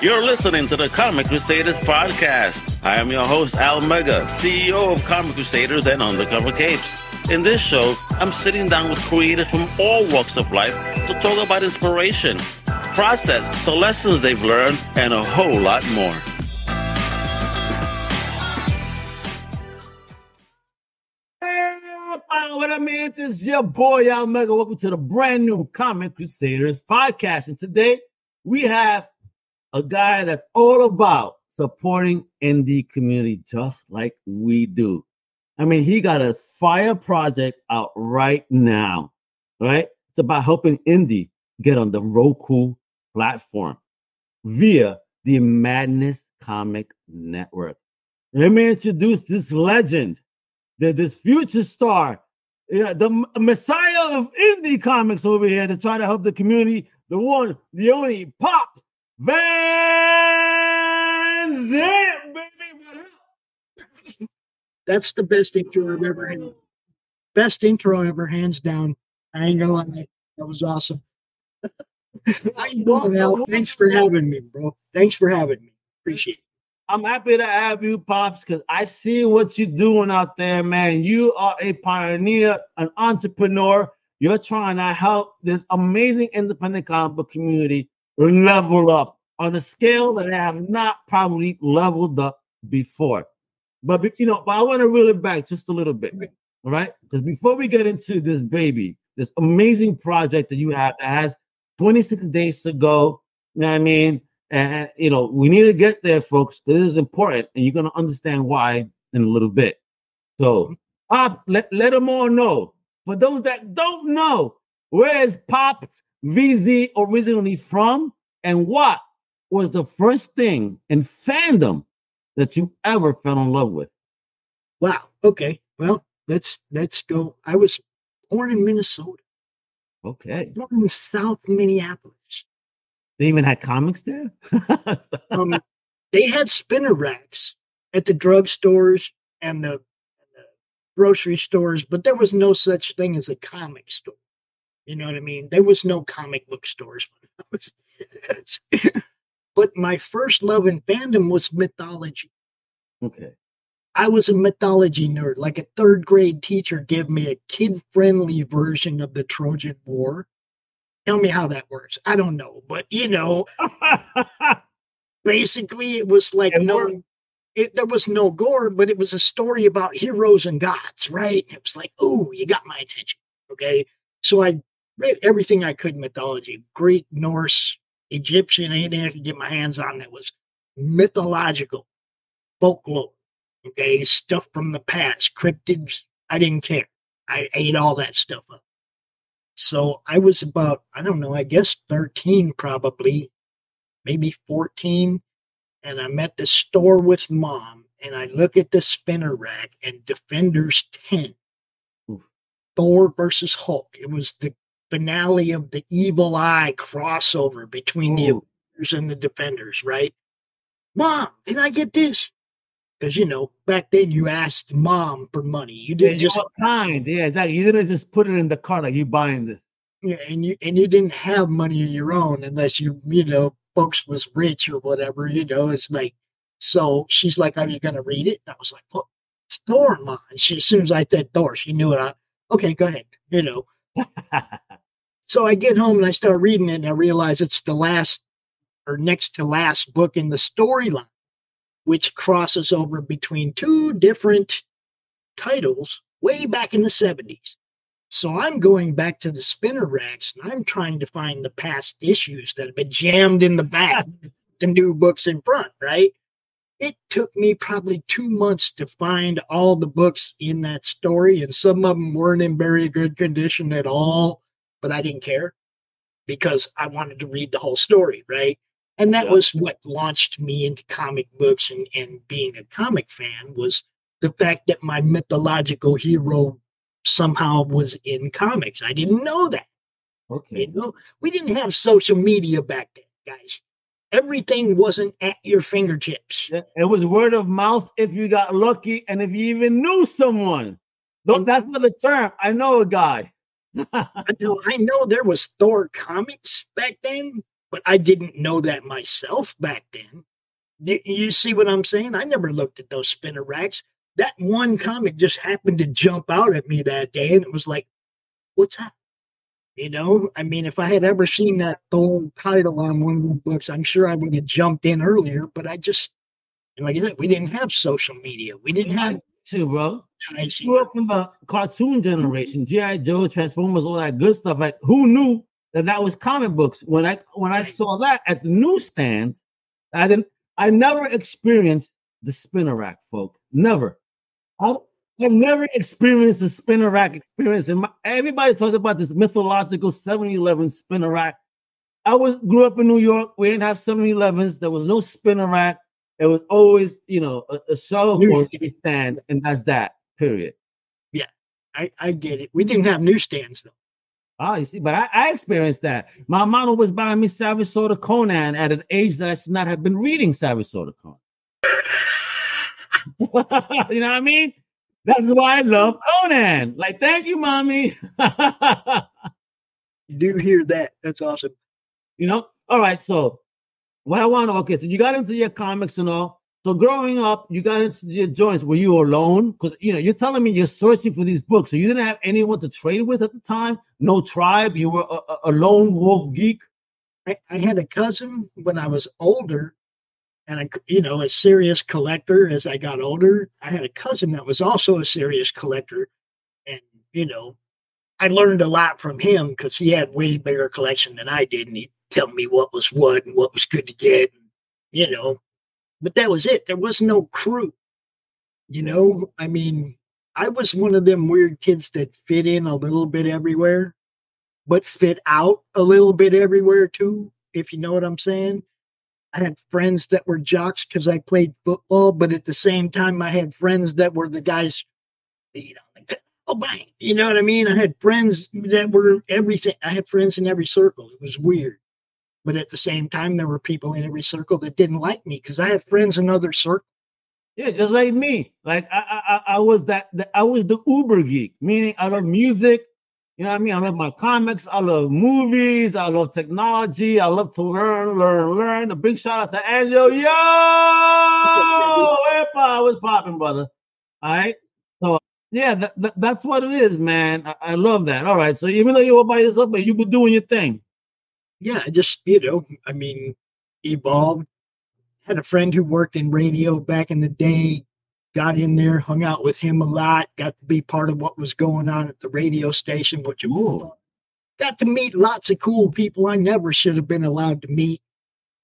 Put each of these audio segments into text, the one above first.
You're listening to the Comic Crusaders podcast. I am your host, Al Mega, CEO of Comic Crusaders and Undercover Capes. In this show, I'm sitting down with creators from all walks of life to talk about inspiration, process, the lessons they've learned, and a whole lot more. What I mean, is your boy Al Mega. Welcome to the brand new Comic Crusaders podcast. And today we have a guy that's all about supporting indie community just like we do. I mean, he got a fire project out right now, right? It's about helping indie get on the Roku platform via the Madness Comic Network. Let me introduce this legend, the, this future star, yeah, the messiah of indie comics over here to try to help the community, the one, the only Pop Van Zant, baby. That's the best intro I've ever had. Best intro ever, hands down. I ain't gonna lie. That was awesome. Al. Thanks for having me, bro. Thanks for having me. Appreciate it. I'm happy to have you, Pops, because I see what you're doing out there, man. You are a pioneer, an entrepreneur. You're trying to help this amazing independent comic book community level up on a scale that I have not probably leveled up before. But you know, but I want to reel it back just a little bit, mm-hmm. all right? Because before we get into this baby, this amazing project that you have that has 26 days to go, you know what I mean? And you know, we need to get there, folks. This is important, and you're gonna understand why in a little bit. So, mm-hmm. Pop, let, let them all know. For those that don't know, where is Pop's VZ originally from, and what was the first thing in fandom that you ever fell in love with? Wow. Okay. Well, let's let's go. I was born in Minnesota. Okay. Born in South Minneapolis. They even had comics there. um, they had spinner racks at the drugstores and the, the grocery stores, but there was no such thing as a comic store. You know what I mean? There was no comic book stores. but my first love in fandom was mythology. Okay. I was a mythology nerd. Like a third grade teacher gave me a kid friendly version of the Trojan War. Tell me how that works. I don't know, but you know, basically it was like and no, it, there was no gore, but it was a story about heroes and gods, right? It was like, oh, you got my attention. Okay. So I read everything I could in mythology Greek, Norse, Egyptian, anything I could get my hands on that was mythological, folklore, okay, stuff from the past, cryptids. I didn't care. I ate all that stuff up. So I was about, I don't know, I guess 13 probably, maybe 14. And I'm at the store with mom and I look at the spinner rack and Defenders 10. Oof. Thor versus Hulk. It was the finale of the evil eye crossover between the oh. Avengers and the Defenders, right? Mom, can I get this? Because you know, back then you asked mom for money. You didn't yeah, just kind, yeah, exactly. You didn't just put it in the car like you buying this. Yeah, and you and you didn't have money of your own unless you, you know, folks was rich or whatever. You know, it's like so she's like, Are you gonna read it? And I was like, Well, it's Thor, mom. And she as soon as I said Thor, she knew it. I, okay, go ahead. You know. So I get home and I start reading it and I realize it's the last or next to last book in the storyline, which crosses over between two different titles way back in the 70s. So I'm going back to the spinner racks and I'm trying to find the past issues that have been jammed in the back, the new books in front, right? It took me probably two months to find all the books in that story, and some of them weren't in very good condition at all but I didn't care because I wanted to read the whole story, right? And that yeah. was what launched me into comic books and, and being a comic fan was the fact that my mythological hero somehow was in comics. I didn't know that. Okay. You know, we didn't have social media back then, guys. Everything wasn't at your fingertips. It was word of mouth if you got lucky and if you even knew someone. That's not the term. I know a guy. I know I know there was Thor comics back then, but I didn't know that myself back then. You, see what I'm saying? I never looked at those spinner racks. That one comic just happened to jump out at me that day, and it was like, "What's that?" You know, I mean, if I had ever seen that Thor title on one of the books, I'm sure I would have jumped in earlier. But I just, like I said, we didn't have social media. We didn't have too, bro. I grew up from the cartoon generation, GI Joe, Transformers, all that good stuff. Like, who knew that that was comic books? When I when I saw that at the newsstand, I didn't. I never experienced the spinner rack, folk. Never. I, I've never experienced the spinner rack experience. And my, everybody talks about this mythological 7-Eleven spinner rack. I was grew up in New York. We didn't have 7-Elevens. There was no spinner rack. It was always, you know, a, a or stand, and that's that. Period. Yeah, I, I get it. We didn't have newsstands though. Oh, you see, but I, I experienced that. My mama was buying me Savage Sword of Conan at an age that I should not have been reading Savage Sword of Conan. you know what I mean? That's why I love Conan. Like, thank you, mommy. You do hear that? That's awesome. you know? All right, so what I want okay, so you got into your comics and all. So growing up, you got into your joints. Were you alone? Because you know, you're telling me you're searching for these books. So you didn't have anyone to trade with at the time? No tribe? You were a, a- a lone wolf geek? I, I had a cousin when I was older, and I, you know, a serious collector. As I got older, I had a cousin that was also a serious collector, and you know, I learned a lot from him because he had way bigger collection than I did, and he'd tell me what was what and what was good to get, you know. But that was it. There was no crew. You know, I mean, I was one of them weird kids that fit in a little bit everywhere, but fit out a little bit everywhere too, if you know what I'm saying. I had friends that were jocks because I played football, but at the same time, I had friends that were the guys, you know, oh, bang. You know what I mean? I had friends that were everything. I had friends in every circle. It was weird. But at the same time, there were people in every circle that didn't like me because I had friends in other circles. Yeah, just like me. Like I, I, I- I was that, that. I was the Uber geek, meaning I love music. You know what I mean? I love my comics. I love movies. I love technology. I love to learn, learn, learn. A big shout out to Angel. Yo, I was popping, brother. All right. So yeah, that, that- that's what it is, man. I, I love that. All right. So even though you were by yourself, but you were doing your thing. Yeah, I just, you know, I mean, evolved. Had a friend who worked in radio back in the day, got in there, hung out with him a lot, got to be part of what was going on at the radio station, which got to meet lots of cool people I never should have been allowed to meet.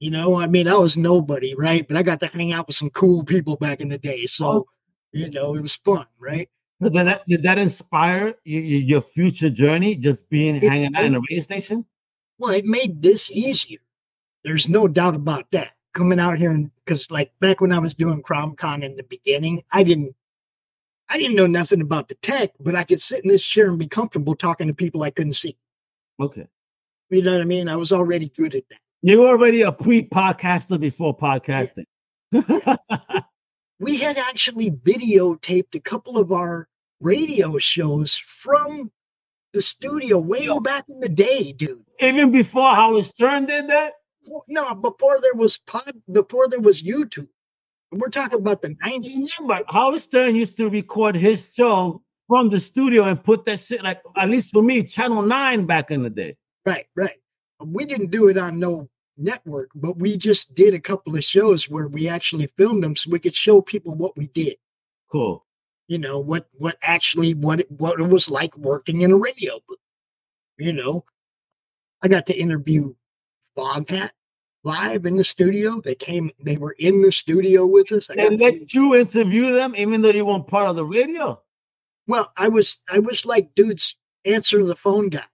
You know, I mean, I was nobody, right? But I got to hang out with some cool people back in the day. So, oh. you know, it was fun, right? Did that, did that inspire your, your future journey? Just being It- hanging out in a radio station? Well, it made this easier. There's no doubt about that. Coming out here and because like back when I was doing CromCon in the beginning, I didn't I didn't know nothing about the tech, but I could sit in this chair and be comfortable talking to people I couldn't see. Okay. You know what I mean? I was already good at that. You were already a pre-podcaster before podcasting. We had actually videotaped a couple of our radio shows from the studio way back in the day, dude. Even before Howard Stern did that? No, before there was pod, before there was YouTube. We're talking about the 90s. But Howard Stern used to record his show from the studio and put that shit, like, at least for me, Channel 9 back in the day. Right, right. We didn't do it on no network, but we just did a couple of shows where we actually filmed them so we could show people what we did. Cool. You know what what actually what it, what it was like working in a radio booth. You know, I got to interview Foghat live in the studio. They came, they were in the studio with us. I They let you interview them even though you weren't part of the radio. well, I was I was like, dudes, answer the phone guy.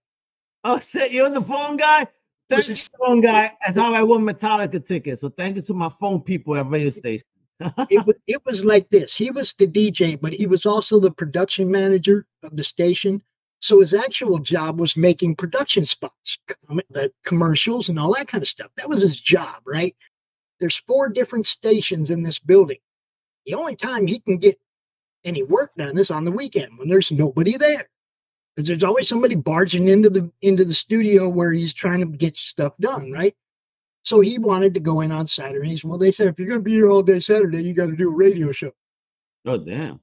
Oh, shit, you're the phone guy? Thank Was you, phone guy. That's how I won Metallica tickets. So thank you to my phone people at radio station. It, wa- it was like this. He was the DJ, but he was also the production manager of the station. So his actual job was making production spots, the commercials and all that kind of stuff. That was his job, right? There's four different stations in this building. The only time he can get any work done is on the weekend when there's nobody there. Because there's always somebody barging into the into the studio where he's trying to get stuff done, right? So he wanted to go in on Saturdays. Well, they said, if you're going to be here all day Saturday, you got to do a radio show. Oh, damn.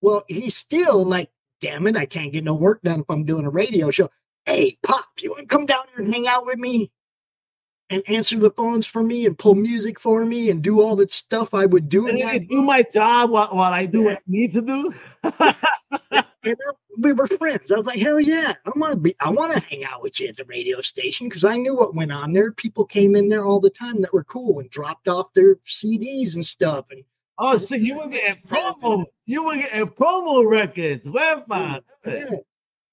Well, he's still like, damn it, I can't get no work done if I'm doing a radio show. Hey, Pop, you want to come down here and hang out with me and answer the phones for me and pull music for me and do all that stuff I would do? And that do my job while, while I do what I need to do. And we were friends. I was like, hell yeah, I want to be. I want to hang out with you at the radio station because I knew what went on there. People came in there all the time that were cool and dropped off their CDs and stuff. And oh, so you were getting promo. You were getting promo records. Where I? yeah,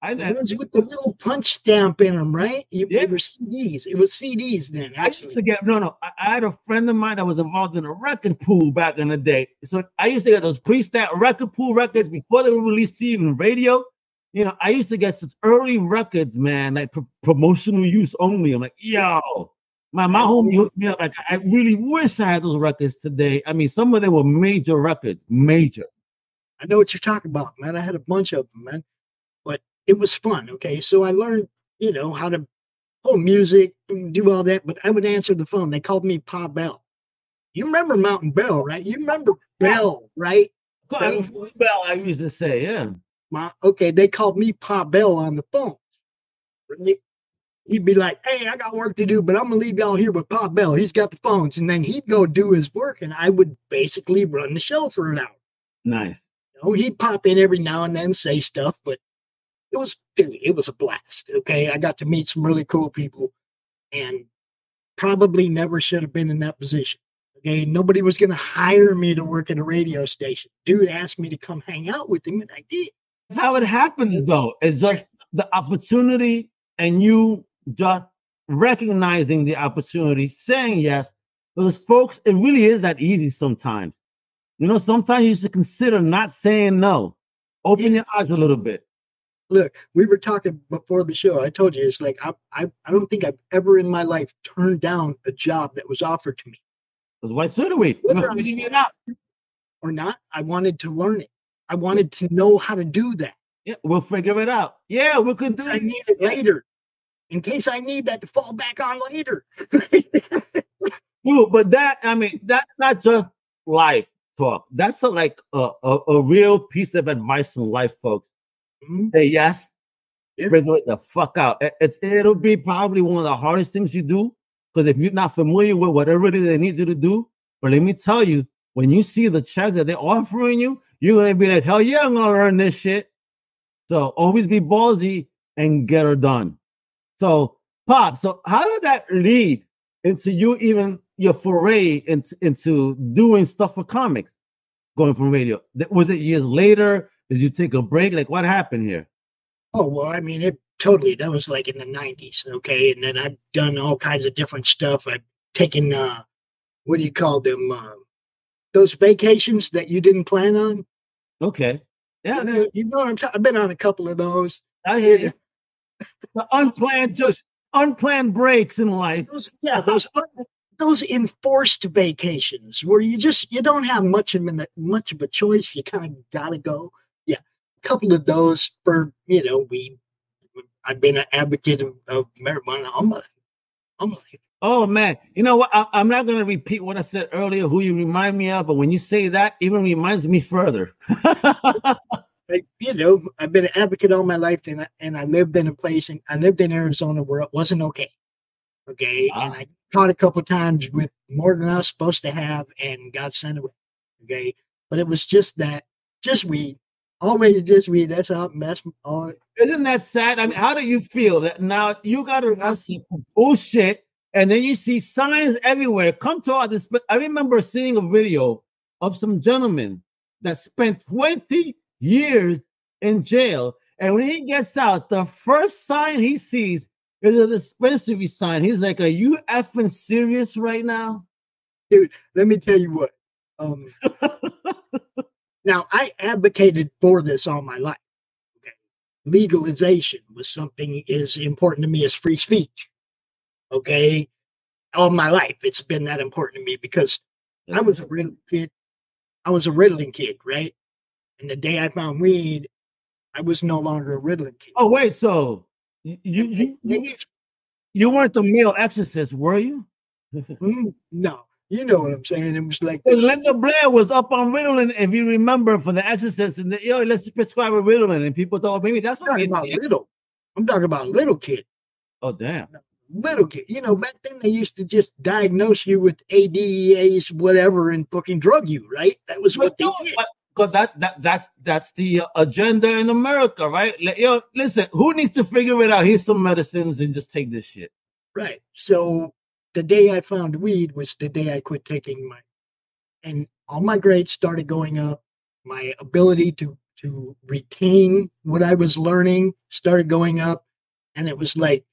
I the ones with the little punch stamp in them, right? You, Yeah. They were CDs. It was CDs then. I used to get no, no. I, I had a friend of mine that was involved in a record pool back in the day. So I used to get those pre-stamp record pool records before they were released to even radio. You know, I used to get such early records, man, like pro- promotional use only. I'm like, yo, my my homie hooked me up. Like, I really wish I had those records today. I mean, some of them were major records, major. I know what you're talking about, man. I had a bunch of them, man. It was fun. Okay, so I learned, you know, how to pull music, do all that. But I would answer the phone. They called me Pa Bell. You remember Mountain Bell, right? You remember Bell, right? Bell, I used to say, yeah. My okay, they called me Pa Bell on the phone. He'd be like, "Hey, I got work to do, but I'm gonna leave y'all here with Pa Bell. He's got the phones." And then he'd go do his work, and I would basically run the show for an hour. Nice. You know, he'd pop in every now and then, say stuff, but it was dude, it was a blast. Okay, I got to meet some really cool people, and probably never should have been in that position. Okay, nobody was gonna hire me to work at a radio station. Dude asked me to come hang out with him, and I did. That's how it happens, though. It's just the opportunity and you just recognizing the opportunity, saying yes. Because, folks, it really is that easy sometimes. You know, sometimes you should consider not saying no. Open your eyes a little bit. Look, we were talking before the show. I told you it's like I, I, I don't think I've ever in my life turned down a job that was offered to me Because why should we? It out. or not. I wanted to learn it. I wanted to know how to do that. Yeah, we'll figure it out. Yeah, we could do I it. need it later, in case I need that to fall back on later. Dude, but that, I mean, that's not just life talk. That's a, like a, a, a real piece of advice in life, folks. Mhm. Say yes, Yeah. figure it the fuck out. It, it'll be probably one of the hardest things you do because if you're not familiar with whatever it is they need you to do, but let me tell you, when you see the check that they're offering you, you're gonna be like, hell yeah, I'm gonna learn this shit. So always be ballsy and get her done. So, Pop, so how did that lead into you even your foray into, into doing stuff for comics, going from radio? Was it years later? Did you take a break? Like what happened here? oh well, I mean, it totally. That was like in the '90s, okay. And then I've done all kinds of different stuff. I've taken uh, what do you call them? Uh, those vacations that you didn't plan on. Okay. Yeah, You know, you know what I'm talking. I've been on a couple of those. I hear you. The unplanned, just unplanned breaks in life. Those, yeah, those those enforced vacations where you just you don't have much of a much of a choice. You kind of gotta go. A couple of those for you know we. I've been an advocate of, of marijuana all my all my life. Oh man, you know what? I, I'm not going to repeat what I said earlier. Who you remind me of, but when you say that, even reminds me further. Like, you know, I've been an advocate all my life, and I, and I lived in a place, and I lived in Arizona where it wasn't okay. Okay, and Ah. I caught a couple times with more than I was supposed to have, and got sent away. Okay, but it was just that, just weed, always just read. That's all. That's all. Isn't that sad? I mean, how do you feel that now you got to bullshit, and then you see signs everywhere? Come to our disp- I remember seeing a video of some gentleman that spent 20 years in jail, and when he gets out, the first sign he sees is a dispensary sign. He's like, "Are you effing serious right now?" Dude, let me tell you what. Um, now I advocated for this all my life. Okay, legalization was something as important to me as free speech. Okay, all my life it's been that important to me because I was a Ritalin kid. I was a Ritalin kid, right? And the day I found weed, I was no longer a Ritalin kid. Oh wait, so you you you, you, you weren't the male exorcist, were you? Mm, no, you know what I'm saying. It was like Well, Linda Blair was up on Ritalin, if you remember, for the Exorcist, and the, yo, let's prescribe a Ritalin, and people thought maybe that's talking about little. I'm talking about little kid. Oh damn! Little kid. You know, back then they used to just diagnose you with ADEAs, whatever, and fucking drug you, right? That was what they No, did. but- But that that that's that's the uh, agenda in America, right? Like, yo, listen, who needs to figure it out? Here's some medicines and just take this shit. Right. So the day I found weed was the day I quit taking my, and all my grades started going up. My ability to to retain what I was learning started going up, and it was like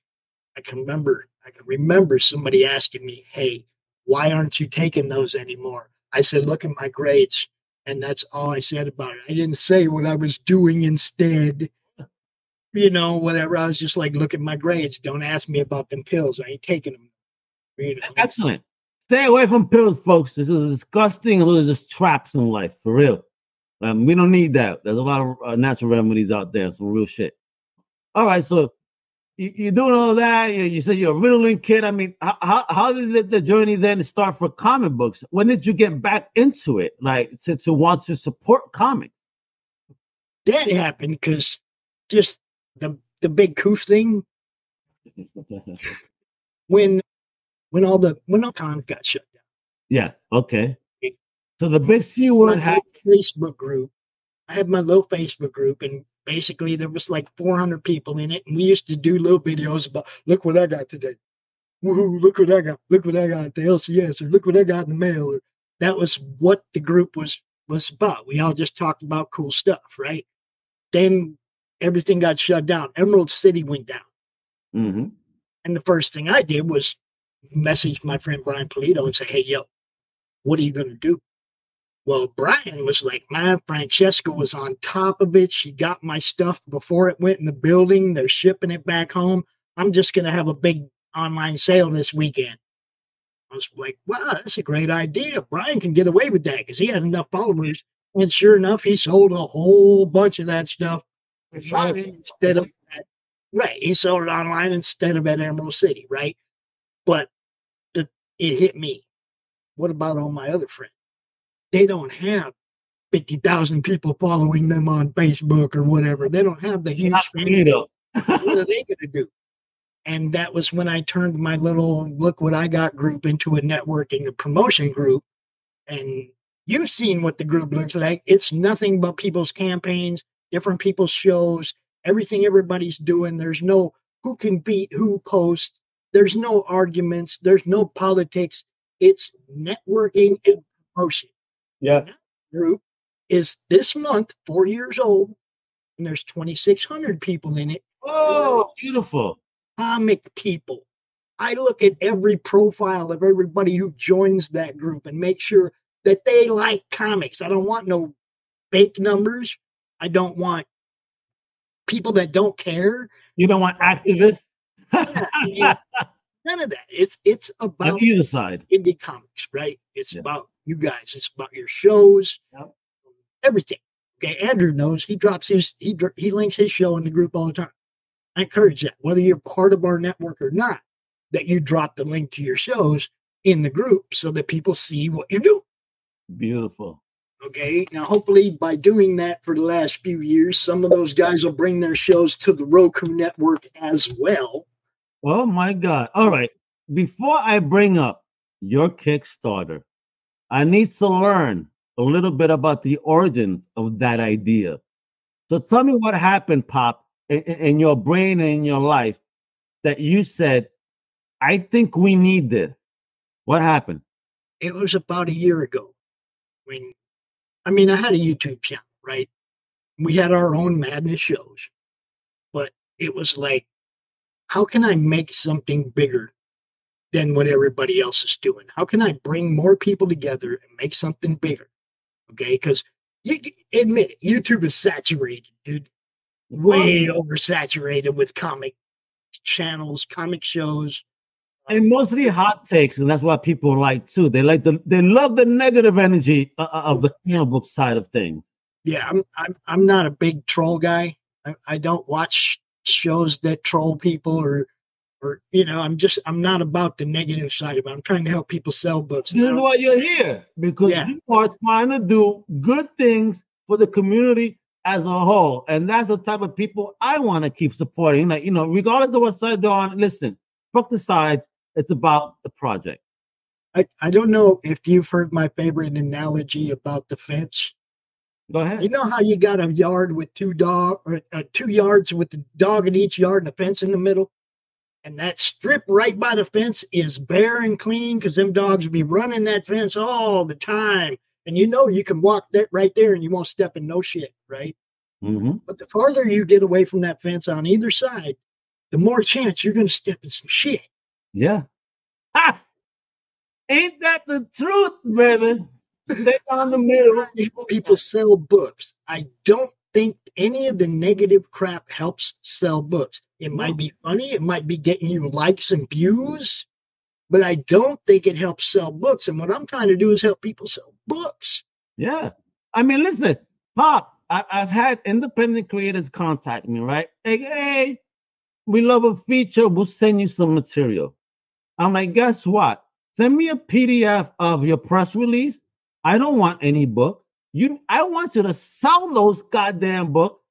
I can remember. I can remember somebody asking me, "Hey, why aren't you taking those anymore?" I said, "Look at my grades." And that's all I said about it. I didn't say what I was doing instead. You know, whatever. I was just like, look at my grades. Don't ask me about them pills. I ain't taking them. You know, Excellent. Stay away from pills, folks. This is disgusting. Those are just traps in life, for real. Um, we don't need that. There's a lot of uh, natural remedies out there, some real shit. All right, so you, you're doing all that. You, you said you're a Ritalin kid. I mean, how, how, how did the, the journey then start for comic books? When did you get back into it, like to, to want to support comics? that happened because just the the big coof thing when when all the when all cons got shut down. yeah. Okay. So the big C word had Facebook group. I had my little Facebook group, and basically there was like 400 people in it, and we used to do little videos about, look what I got today. Woohoo! Look what I got! Look what I got at the LCS, or look what I got in the mail. Or, that was what the group was was about. We all just talked about cool stuff, right? Then everything got shut down. Emerald City went down, Mhm. and the first thing I did was message my friend Brian Pulido and say, "Hey, yo, what are you gonna do?" Well, Brian was like, man, Francesca was on top of it. She got my stuff before it went in the building. They're shipping it back home. I'm just going to have a big online sale this weekend. I was like, wow, that's a great idea. Brian can get away with that because he has enough followers. And sure enough, he sold a whole bunch of that stuff instead of right. He sold it online instead of at Emerald City, right? But it, it hit me. What about all my other friends? They don't have 50,000 people following them on Facebook or whatever. They don't have the huge fan what are they going to do? And that was when I turned my little look what I got group into a networking, a promotion group. And you've seen what the group looks like. It's nothing but people's campaigns, different people's shows, everything everybody's doing. There's no who can beat who post. There's no arguments. There's no politics. It's networking and promotion Yeah. group is this month four years old, and there's 2,600 people in it. Oh, beautiful. Comic people. I look at every profile of everybody who joins that group and make sure that they like comics. I don't want no fake numbers. I don't want people that don't care. You don't want activists None of that. It's it's on about either side. indie comics, right? It's Yeah. about you guys. It's about your shows, Yep. everything. Okay, Andrew knows he drops his he he links his show in the group all the time. I encourage that, whether you're part of our network or not, that you drop the link to your shows in the group so that people see what you do. Beautiful. Okay, now hopefully by doing that for the last few years, some of those guys will bring their shows to the Roku network as well. Oh my God. All right. Before I bring up your Kickstarter, I need to learn a little bit about the origin of that idea. So tell me what happened, Pop, in, in your brain and in your life that you said, I think we need this. What happened? it was about a year ago when i mean i had a youtube channel right we had our own madness shows but it was like how can i make something bigger than what everybody else is doing how can i bring more people together and make something bigger okay because you admit it youtube is saturated dude way oversaturated with comic channels comic shows And mostly hot takes, and that's what people like too. They like the they love the negative energy uh, uh, of the comic book side of things. Yeah, I'm I'm I'm not a big troll guy. I, I don't watch shows that troll people or or you know, I'm just I'm not about the negative side of it. I'm trying to help people sell books. This is why you're here because Yeah. you are trying to do good things for the community as a whole, and that's the type of people I want to keep supporting. Like you know, regardless of what side they're on, listen, fuck the side. It's about the project. I, I don't know if you've heard my favorite analogy about the fence. Go ahead. You know how you got a yard with two dog or uh, two yards with the dog in each yard and a fence in the middle, and that strip right by the fence is bare and clean because them dogs be running that fence all the time, and you know you can walk that right there and you won't step in no shit, right? hmm But the farther you get away from that fence on either side, the more chance you're going to step in some shit. Yeah. Ha! Ain't that the truth, baby? Stay on the middle. People sell books. I don't think any of the negative crap helps sell books. It might be funny, it might be getting you likes and views, but I don't think it helps sell books. And what I'm trying to do is help people sell books. Yeah. I mean, listen, Pop, I, I've had independent creators contact me, right? Hey, hey, we love a feature. We'll send you some material. I'm like, guess what? Send me a PDF of your press release. I don't want any book. You, I want you to sell those goddamn books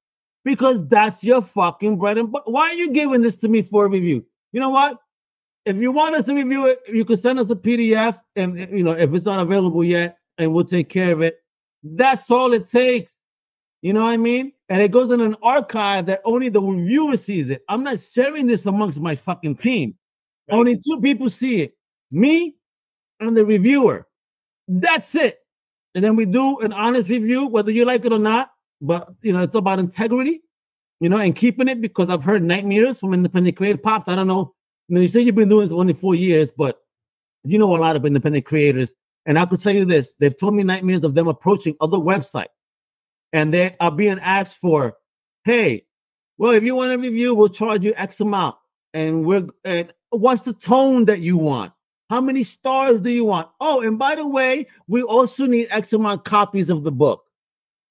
because that's your fucking bread and butter. Why are you giving this to me for a review? You know what? If you want us to review it, you can send us a PDF, and eh, you know if it's not available yet, and we'll take care of it. That's all it takes. You know what I mean? And it goes in an archive that only the reviewer sees it. I'm not sharing this amongst my fucking team. Only two people see it me and the reviewer. That's it. And then we do an honest review, whether you like it or not. But, you know, it's about integrity, you know, and keeping it because I've heard nightmares from independent creative pops. I don't know. You know, you say you've been doing it only four years, but you know a lot of independent creators. And I could tell you this they've told me nightmares of them approaching other websites and they are being asked for, hey, well, if you want a review, we'll charge you X amount. And we're, and what's the tone that you want? How many stars do you want? Oh, and by the way, we also need X amount copies of the book,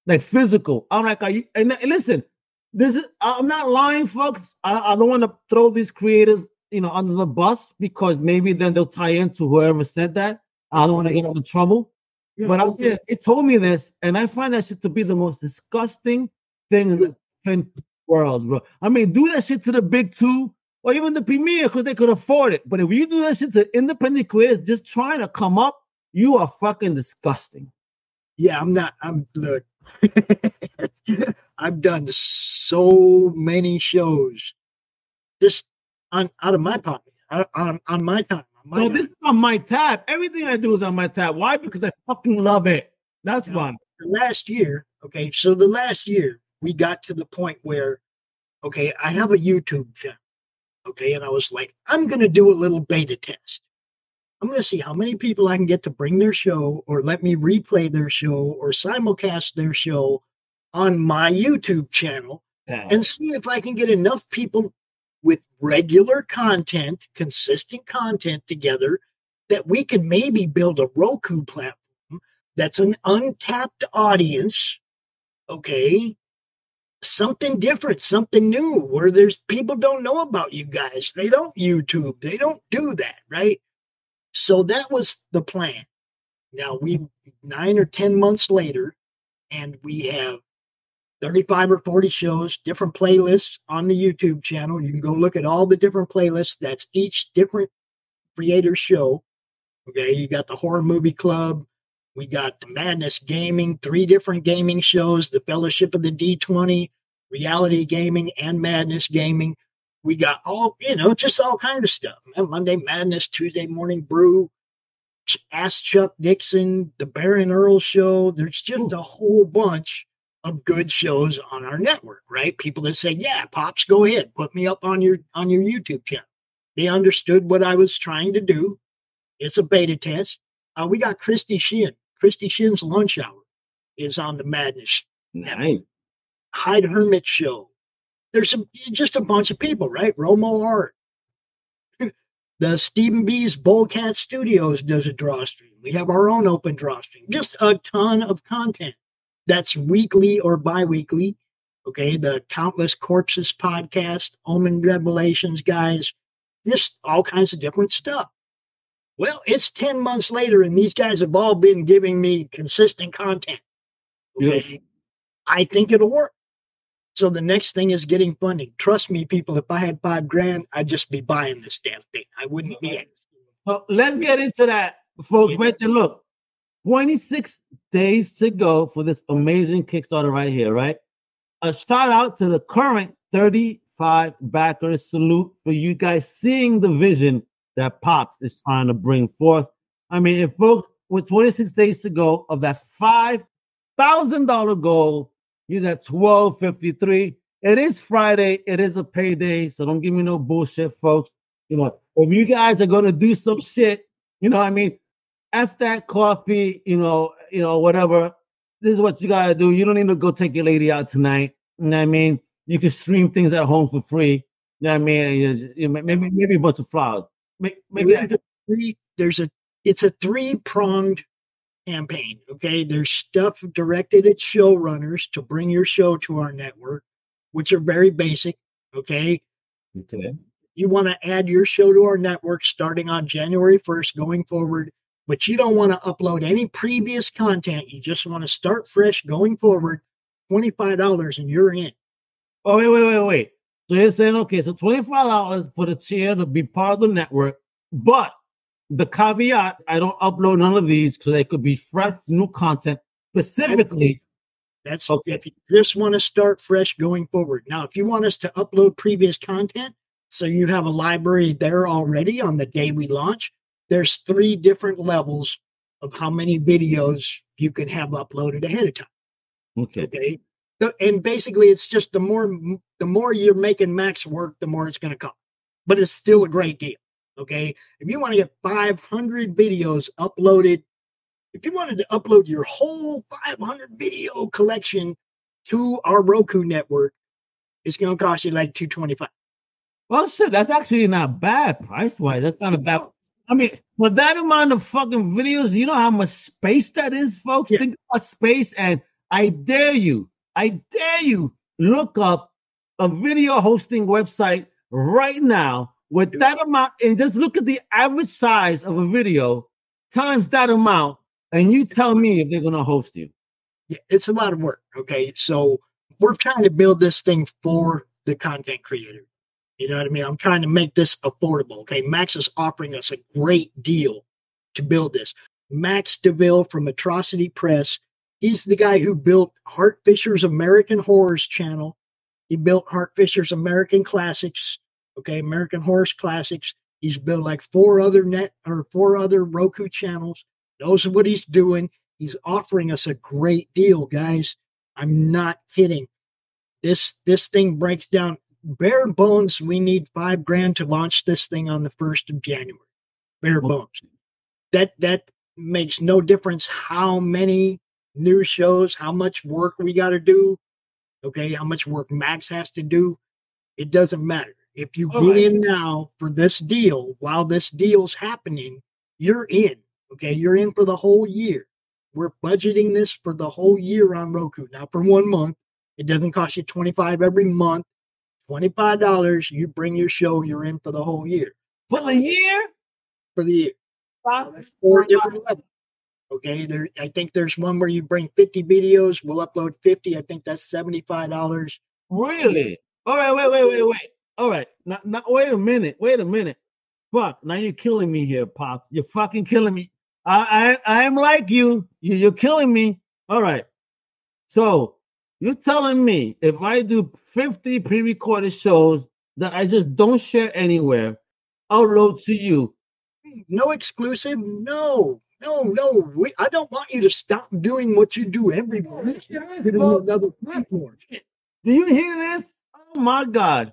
like physical. I'm like, are you, and, and listen, this is, I'm not lying, folks. I, I don't want to throw these creators, you know, under the bus because maybe then they'll tie into whoever said that. I don't want to get into trouble. But I, yeah, it told me this, and I find that shit to be the most disgusting thing in the world, bro. I mean, do that shit to the big two or even the premier because they could afford it. But if you do that shit to independent creators just trying to come up, you are fucking disgusting. Yeah, I'm not. I'm look. I've done so many shows, just on out of my pocket, on on, on my time. On my No, time. this is on my tab. Everything I do is on my tab. Why? Because I fucking love it. That's Yeah. why. last year, okay, so the last year we got to the point where, okay, I have a YouTube channel, okay, and I was like, I'm going to do a little beta test. I'm going to see how many people I can get to bring their show or let me replay their show or simulcast their show on my YouTube channel Yeah. and see if I can get enough people with regular content, consistent content together that we can maybe build a Roku platform that's an untapped audience. Okay. Something different, something new where there's people don't know about you guys. They don't YouTube. They don't do that, right? So that was the plan. Now we nine or 10 months later, and we have 35 or 40 shows, different playlists on the YouTube channel. You can go look at all the different playlists. That's each different creator show. Okay, you got the Horror Movie Club. We got Madness Gaming, three different gaming shows, the Fellowship of the D20, Reality Gaming, and Madness Gaming. We got all, you know, just all kind of stuff. man. Monday Madness, Tuesday Morning Brew, Ask Chuck Dixon, the Baron Earl Show. There's just a whole bunch of good shows on our network, right? People that say, "Yeah, pops, go ahead, put me up on your on your YouTube channel." They understood what I was trying to do. It's a beta test. Uh, we got Christy Shin. Christy Shin's Lunch Hour is on the Madness Nice. Hyde Hermit Show. There's a, just a bunch of people, right? Romo Art. the Stephen B's Bullcat Studios does a draw stream. We have our own open draw stream. Just a ton of content that's weekly or biweekly. Okay. The Countless Corpses podcast, Omen Revelations guys, just all kinds of different stuff. Well, it's 10 months later, and these guys have all been giving me consistent content. Okay. I think it'll work. So the next thing is getting funding. Trust me, people, if I had five grand, I'd just be buying this damn thing. I wouldn't be. Well, let's get into that, folks. Yeah. Wait, look, 26 days to go for this amazing Kickstarter right here, right? A shout out to the current 35 backers. Salute for you guys seeing the vision that Pops is trying to bring forth. I mean, if folks with 26 days to go of that $5,000 goal, He's at 1253. It is Friday. It is a payday. So don't give me no bullshit, folks. You know, if you guys are gonna do some shit, you know what I mean? F that coffee, you know, you know, whatever. This is what you gotta do. You don't need to go take your lady out tonight. You know what I mean? You can stream things at home for free. You know what I mean? maybe maybe a bunch of flowers. Maybe, maybe there's a it's a three pronged campaign. Okay. There's stuff directed at showrunners to bring your show to our network, which are very basic. Okay. Okay. You want to add your show to our network starting on January 1st going forward, but you don't want to upload any previous content. You just want to start fresh going forward. $25 and you're in. Oh, wait, wait, wait, wait. So you're saying, okay, so $25 for the tier to be part of the network, but the caveat, I don't upload none of these because they could be fresh, new content specifically. That's okay. if you just want to start fresh going forward. Now, if you want us to upload previous content, so you have a library there already on the day we launch, there's three different levels of how many videos you can have uploaded ahead of time. Okay. Okay. And basically, it's just the more the more you're making Max work, the more it's going to cost. But it's still a great deal. Okay. If you want to get 500 videos uploaded, if you wanted to upload your whole 500 video collection to our Roku network, it's going to cost you like 225. Well, shit, that's actually not bad price wise. That's not a bad. I mean, with that amount of fucking videos, you know how much space that is, folks? Yeah. Think about space. And I dare you, I dare you look up a video hosting website right now with that amount, and just look at the average size of a video times that amount, and you tell me if they're going to host you. Yeah, it's a lot of work. Okay. So we're trying to build this thing for the content creator. You know what I mean? I'm trying to make this affordable. Okay. Max is offering us a great deal to build this. Max DeVille from Atrocity Press. He's the guy who built Hart Fisher's American Horrors channel. He built Hart Fisher's American Classics Okay, American Horror Classics. He's built like four other net or four other Roku channels. Knows what he's doing. He's offering us a great deal, guys. I'm not kidding. This this thing breaks down bare bones. We need five grand to launch this thing on the first of January. Bare bones. That that makes no difference how many new shows, how much work we got to do. Okay, how much work Max has to do. It doesn't matter. If you get right. in now for this deal, while this deal's happening, you're in. Okay, you're in for the whole year. We're budgeting this for the whole year on Roku. Now, for one month, it doesn't cost you 25 every month. $25, you bring your show, you're in for the whole year. For the year? For the year. Four different levels. Okay, there. I think there's one where you bring 50 videos. We'll upload 50. I think that's $75. Really? All right, wait, wait, wait, wait. All right. Now, now, wait a minute. Wait a minute. Fuck. Now you're killing me here, Pop. You're fucking killing me. I I, I am like you. you. You're killing me. All right. So you're telling me if I do 50 pre-recorded shows that I just don't share anywhere, upload to you. No exclusive. No. No, no. We, I don't want you to stop doing what you do every week. Do you hear this? Oh my God.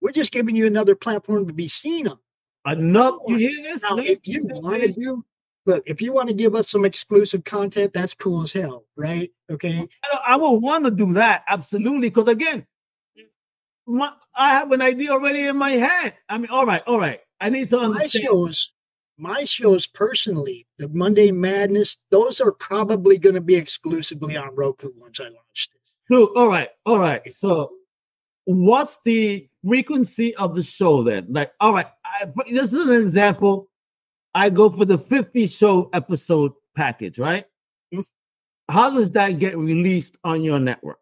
We're just giving you another platform to be seen on. Enough. You hear this? Now, if you want to do, look, if you want to give us some exclusive content, that's cool as hell, right? Okay. I, I would want to do that absolutely because again, my, I have an idea already in my head. I mean, all right, all right. I need to understand. My shows, my shows personally, the Monday Madness, those are probably going to be exclusively on Roku once I launch this. True. All right, all right. So, what's the frequency of the show then? Like, all right, I, this is an example. I go for the 50 show episode package, right? Mhm. How does that get released on your network?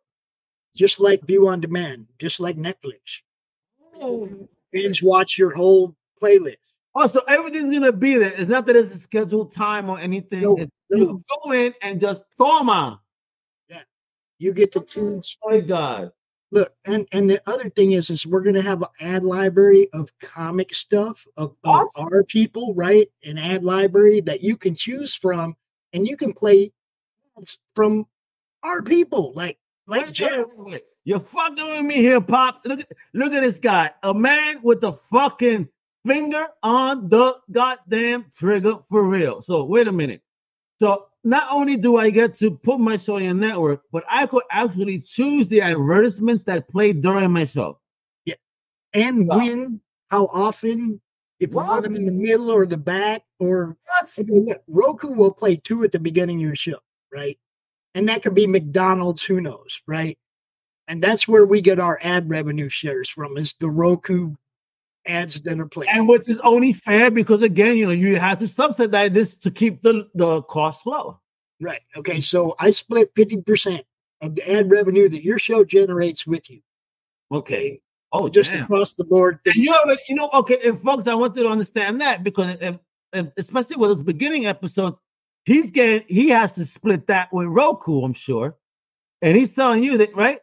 Just like View on Demand, just like Netflix. Oh. Binge watch your whole playlist. Also, everything's gonna be there. It's not that it's a scheduled time or anything. No. You go in and just toma. Yeah, you get to choose. Oh my God. Look, and and the other thing is, is we're gonna have an ad library of comic stuff of, of our people, right? An ad library that you can choose from, and you can play from our people, like like Jeff. You're fucking with me here, Pops. Look at look at this guy. A man with the fucking finger on the goddamn trigger for real. So wait a minute. So not only do I get to put my show on network, but I could actually choose the advertisements that play during my show. Yeah. and Wow. when, how often, if you want them in the middle or the back, or That's I mean, Roku will play two at the beginning of your show, right? And that could be McDonald's, who knows, right? And that's where we get our ad revenue shares from is the Roku ads that are playing. and which is only fair because again, you know, you have to subsidize this to keep the, the cost low. Right. Okay. So I split 50% of the ad revenue that your show generates with you. Okay. Oh, Just damn. across the board. And you already, you know, okay, and folks, I want you to understand that because, and, and especially with his beginning episodes, he's getting, he has to split that with Roku, I'm sure, and he's telling you that, right?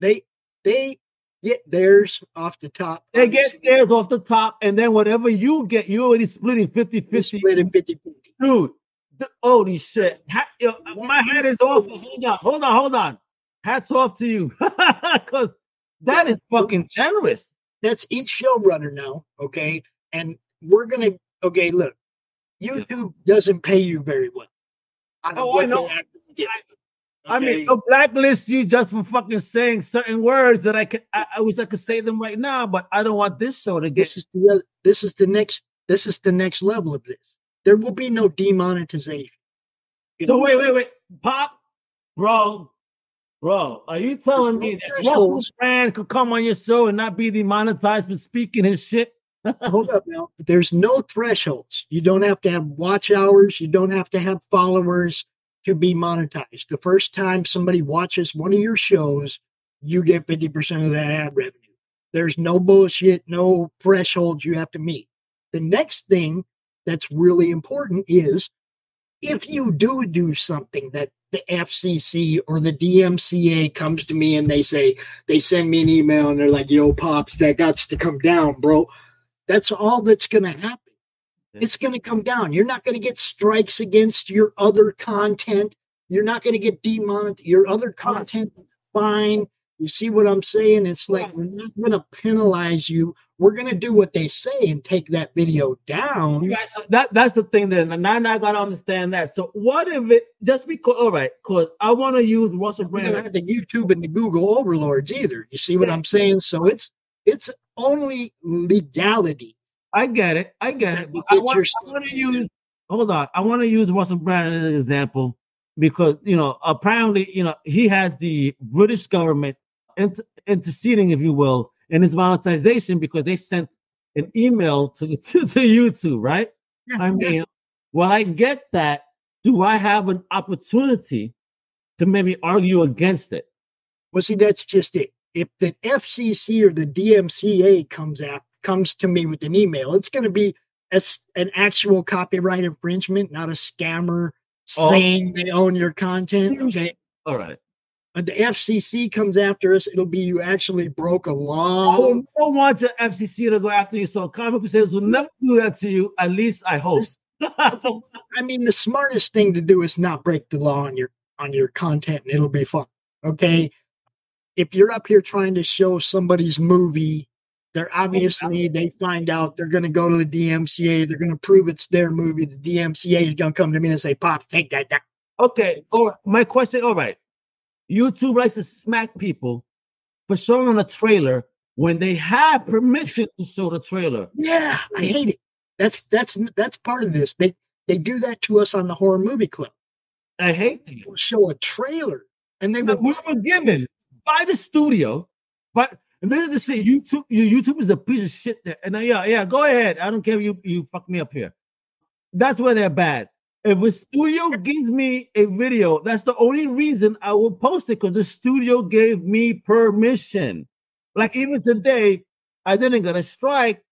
They they get theirs off the top. They get theirs off the top, and then whatever you get, you already splitting 50 50. split it 50 50. Dude, th- holy shit. Ha- yo, my head is off. Hold on, hold on, hold on. Hats off to you because that is fucking generous. That's each showrunner now. Okay. And we're going to, okay, look, YouTube doesn't pay you very well. on Oh, I know. Actually get, I mean, okay? they'll blacklist you just for fucking saying certain words that I could. I, I wish I could say them right now, but I don't want this show to get. this is the this is the next this is the next level of this. There will be no demonetization. You So know, wait, wait, wait, pop, bro, bro. Are you telling me that Russell Brand could come on your show and not be demonetized for speaking his shit? hold up now. There's no thresholds. You don't have to have watch hours. You don't have to have followers to be monetized. The first time somebody watches one of your shows, you get 50% of that ad revenue. There's no bullshit, no thresholds you have to meet. The next thing that's really important is if you do do something that the FCC or the DMCA comes to me and they say, they send me an email and they're like, yo, Pops, that got to come down, bro. That's all that's going to happen. It's going to come down. You're not going to get strikes against your other content. You're not going to get demonetized. Your other content, fine. You see what I'm saying? It's like we're not going to penalize you. We're going to do what they say and take that video down. You guys, that that's the thing. Then now I gotta understand that. So what if it just because? All right, because I want to use Russell We don't Brand. have the YouTube and the Google overlords either. You see what I'm saying? So it's it's only legality. I get it. I get it. But I want, I want to use. Hold on. I want to use Russell Brand as an example because you know apparently you know he had the British government inter- interceding, if you will, in his monetization because they sent an email to to, to YouTube, right? Yeah, I yeah. mean, when I get that, do I have an opportunity to maybe argue against it? Well, see, that's just it. If the FCC or the DMCA comes out comes to me with an email, it's going to be as an actual copyright infringement, not a scammer Oh. saying they own your content. Okay. All right. When the FCC comes after us, it'll be you actually broke a law. Oh, I don't want the FCC to go after you, so comic crusaders will never do that to you. At least I hope. I mean, the smartest thing to do is not break the law on your on your content, and it'll be fun. Okay. If you're up here trying to show somebody's movie, they're obviously they find out they're going to go to the DMCA. They're going to prove it's their movie. The DMCA is going to come to me and say, "Pop, take that down." okay. All right. My question. All right. YouTube likes to smack people for showing a trailer when they have permission to show the trailer. Yeah, I hate it. That's that's that's part of this. They they do that to us on the horror movie club. I hate. They'll show a trailer, and they we were given by the studio, but And this is the shit. YouTube, YouTube is a piece of shit. There. And uh, yeah, yeah, go ahead. I don't care if you you fuck me up here. That's where they're bad. If a studio gives me a video, that's the only reason I will post it because the studio gave me permission. Like even today, I didn't get a strike,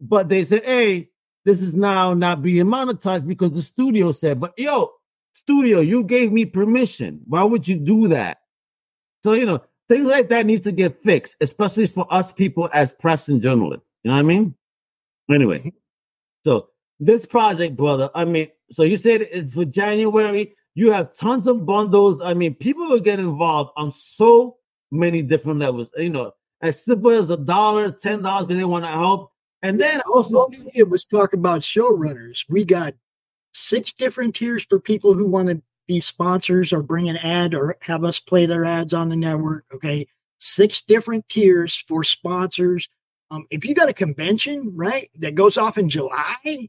but they said, hey, this is now not being monetized because the studio said, but yo, studio, you gave me permission. Why would you do that? So, you know, things like that needs to get fixed, especially for us people as press and journalists. You know what I mean? Anyway, mm-hmm. so this project, brother, I mean, so you said it's for January. You have tons of bundles. I mean, people will get involved on so many different levels. You know, as simple as a dollar, ten dollars, because they want to help. And then also, it was talk about showrunners. We got six different tiers for people who want to be sponsors or bring an ad or have us play their ads on the network. Okay, six different tiers for sponsors. Um, if you got a convention, right, that goes off in July,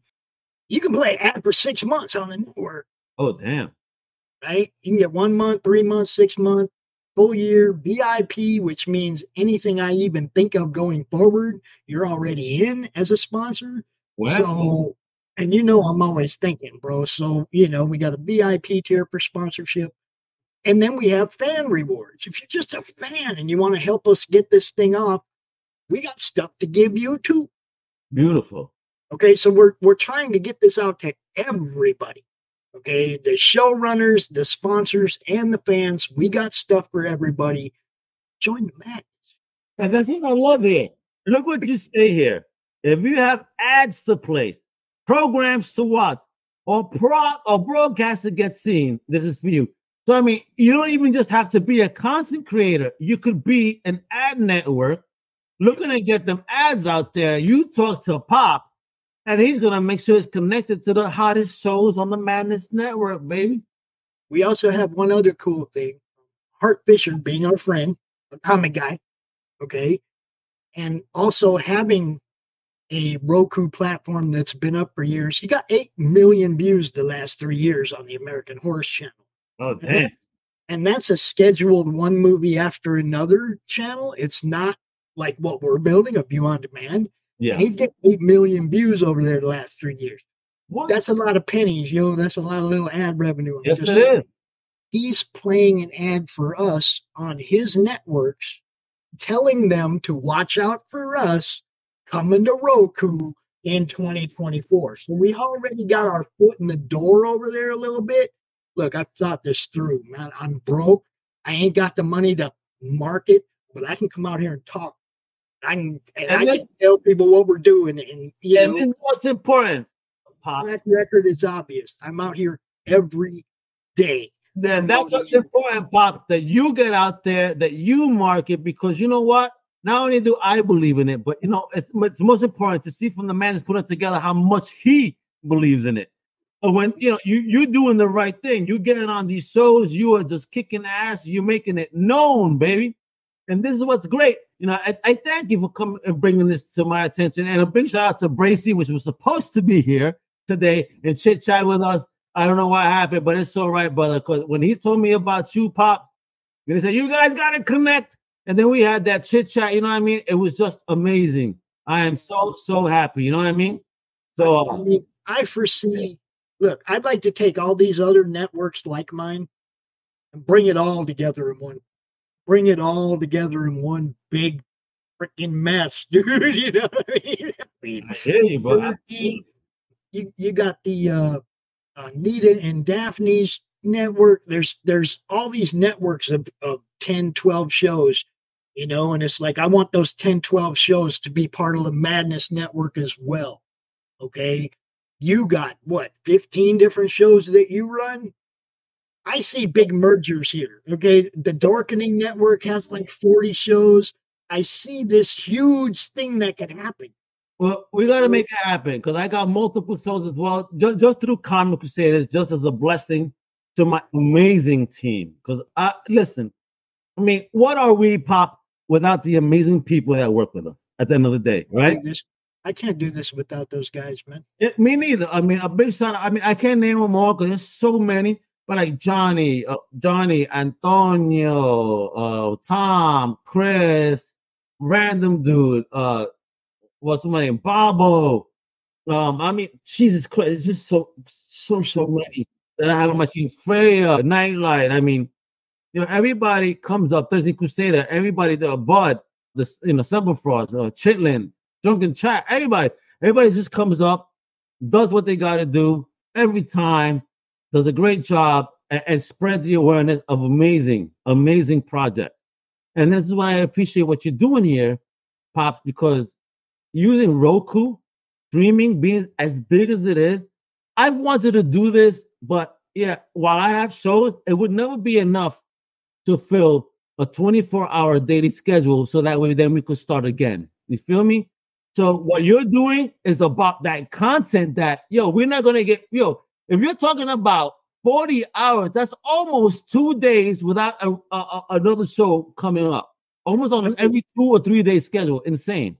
you can play ad for six months on the network. Oh, damn. Right? You can get one month, three months, six months, full year, VIP, which means anything I even think of going forward, you're already in as a sponsor. Wow. So, and you know, I'm always thinking, bro. So, you know, we got a VIP tier for sponsorship. And then we have fan rewards. If you're just a fan and you want to help us get this thing off, we got stuff to give you too. Beautiful. Okay, so we're we're trying to get this out to everybody. Okay, the showrunners, the sponsors, and the fans. We got stuff for everybody. Join the match. And the thing I love here, look what you say here. If you have ads to place, programs to watch, or pro or broadcast to get seen, this is for you. So I mean, you don't even just have to be a content creator. You could be an ad network looking to get them ads out there. You talk to Pop and he's gonna make sure it's connected to the hottest shows on the Madness Network, baby. We also have one other cool thing. Hart Fisher being our friend, a comic guy, okay, and also having a Roku platform that's been up for years. He got eight million views the last three years on the American Horrors Channel. Oh, damn. And that's a scheduled one movie after another channel. It's not like what we're building, a view on demand. Yeah. He's got 8 million views over there the last three years. What? That's a lot of pennies, yo. That's a lot of little ad revenue. Yes, it is. He's playing an ad for us on his networks, telling them to watch out for us coming to Roku in 2024. So we already got our foot in the door over there a little bit. Look, I thought this through, man. I'm broke. I ain't got the money to market, but I can come out here and talk I can, and, and I can tell people what we're doing. And, you and know, what's important, Pop. That record is obvious. I'm out here every day. Then that's what's important, Pop, that you get out there, that you market, because you know what? Not only do I believe in it, but you know, it's, most important to see from the man that's putting it together how much he believes in it. But when you know you you're doing the right thing, you're getting on these shows, you are just kicking ass, you're making it known, baby. And this is what's great. You know, I, I thank you for coming and bringing this to my attention. And a big shout out to Bracy, which was supposed to be here today and chit chat with us. I don't know what happened, but it's all right, brother. Because when he told me about you, Pop, he said, You guys got to connect. And then we had that chit chat. You know what I mean? It was just amazing. I am so, so happy. You know what I mean? So, I, mean, I foresee, look, I'd like to take all these other networks like mine and bring it all together in one bring it all together in one big freaking mess, dude. You know what I mean? I hear you, bro. You, you got the uh, uh, Nita and Daphne's network. There's there's all these networks of, of 10, 12 shows, you know, and it's like I want those 10, 12 shows to be part of the Madness Network as well. Okay. You got what, 15 different shows that you run? I see big mergers here. Okay. The Darkening Network has like 40 shows. I see this huge thing that could happen. Well, we got to make it happen because I got multiple shows as well, just, just through Comic Crusaders, just as a blessing to my amazing team. Because I uh, listen, I mean, what are we, Pop, without the amazing people that work with us at the end of the day, right? I can't do this without those guys, man. It, me neither. I mean, a big shout. I mean, I can't name them all because there's so many but like Johnny, uh, Johnny, Antonio, uh, Tom, Chris, random dude. Uh, what's my name? Bobo. Um, I mean, Jesus Christ, it's just so so so many that I have on my team. Freya, Nightlight. I mean, you know, everybody comes up. Thursday Crusader. Everybody, the Bud, the you know, Summer Frost, uh, Chitlin, Drunken Chat. Everybody, everybody just comes up, does what they got to do every time, does a great job, and, and spread the awareness of amazing, amazing project. And this is why I appreciate what you're doing here, Pops, because using Roku, streaming being as big as it is, I've wanted to do this, but yeah, while I have shows, it would never be enough to fill a 24 hour daily schedule so that way then we could start again. You feel me? So what you're doing is about that content that, yo, we're not going to get, yo, if you're talking about 40 hours, that's almost two days without a, a, a, another show coming up. Almost on every two or three day schedule. Insane.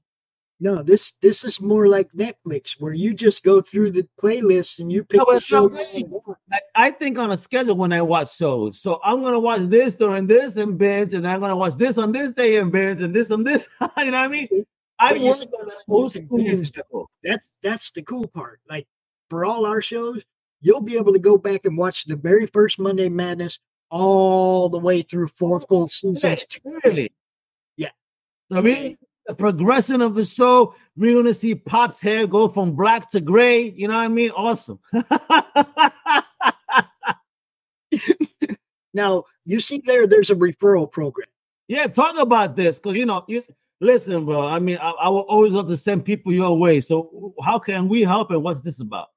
No, this this is more like Netflix, where you just go through the playlists and you pick No, the show. not really. Like, I think on a schedule when I watch shows. So I'm gonna watch this during this and binge, and I'm gonna watch this on this day and binge, and this on this. you know what I mean? I work on old school. That's that's the cool part. Like for all our shows, you'll be able to go back and watch the very first Monday Madness all the way through four full seasons. Really? Yeah. So I mean, the progression of the show, we're gonna see Pop's hair go from black to gray. You know what I mean? Awesome. Now you see there, there's a referral program. yeah, talk about this because you know, you listen, bro. I mean, I, I will always love to send people your way. So how can we help and what's this about?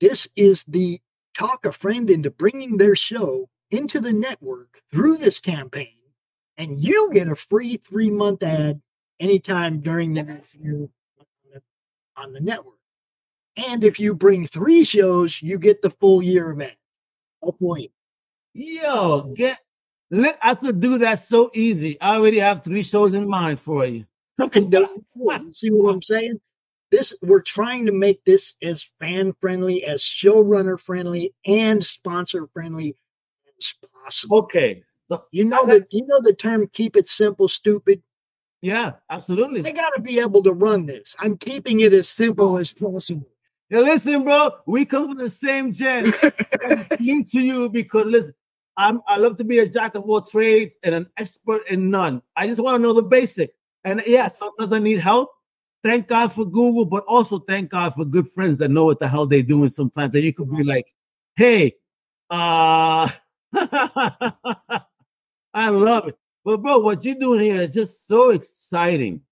This is the talk a friend into bringing their show into the network through this campaign, and you get a free three month ad anytime during the next year on the network. And if you bring three shows, you get the full year of ad. Oh boy. Yo, get let I could do that so easy. I already have three shows in mind for you. See what I'm saying? This we're trying to make this as fan friendly, as showrunner friendly, and sponsor friendly as possible. Okay. So You know that you know the term "keep it simple, stupid." Yeah, absolutely. They got to be able to run this. I'm keeping it as simple as possible. Now listen, bro, we come from the same gen. Salute to you because listen, I'm I love to be a jack of all trades and an expert in none. I just want to know the basics. And yeah, sometimes I need help. Thank God for Google, but also thank God for good friends that know what the hell they're doing sometimes. That you could be like, hey, uh I love it. But bro, what you're doing here is just so exciting.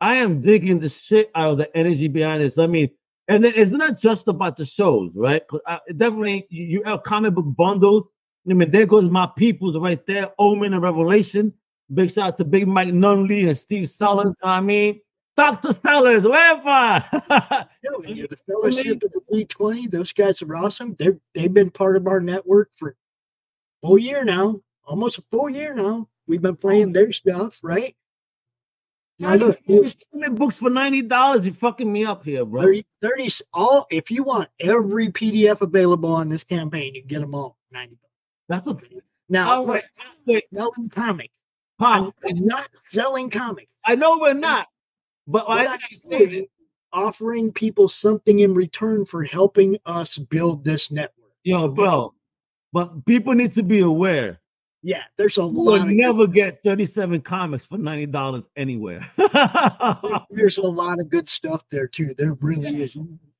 I am digging the shit out of the energy behind this. I mean, and then it's not just about the shows, right? I, definitely, you, you have comic book bundles. I mean, there goes my peoples right there, Omen and Revelation. Big shout out to Big Mike Nunley and Steve Sellers. I mean, Dr. Sellers, wherever. Yo, the fellowship of the D20, those guys are awesome. They're they've been part of our network for a full year now, almost a full year now. We've been oh. playing their stuff, right? I know books for $90. You fucking me up here, bro. 30, 30 all if you want every PDF available on this campaign, you can get them all 90 bucks. That's a Now, all right. Wait, selling comic. I'm, Pop, I'm not selling comic. I know we're not, but What I I'm understand offering people something in return for helping us build this network. Yo, bro, but people need to be aware. Yeah, there's a You lot. Of, never get 37 comics for $90 anywhere. there's a lot of good stuff there too. There really is.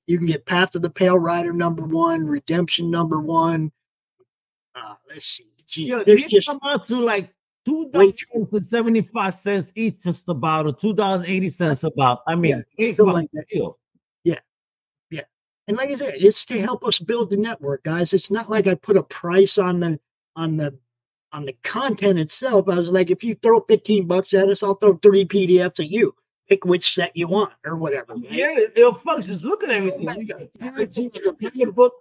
You can get Path of the Pale Rider number one, Redemption number one. Uh, let's see. Gee, Yo, there's just come out to like two dollars and seventy five cents each, just about, or two dollars eighty cents about. I mean, about like that. deal. And like I said, it's to help us build the network, guys. It's not like I put a price on the on the on the content itself. I was like, if you throw 15 bucks at us, I'll throw three PDFs at you. Pick which set you want or whatever. right? Yeah, yo, folks, just look at everything. You got comic book.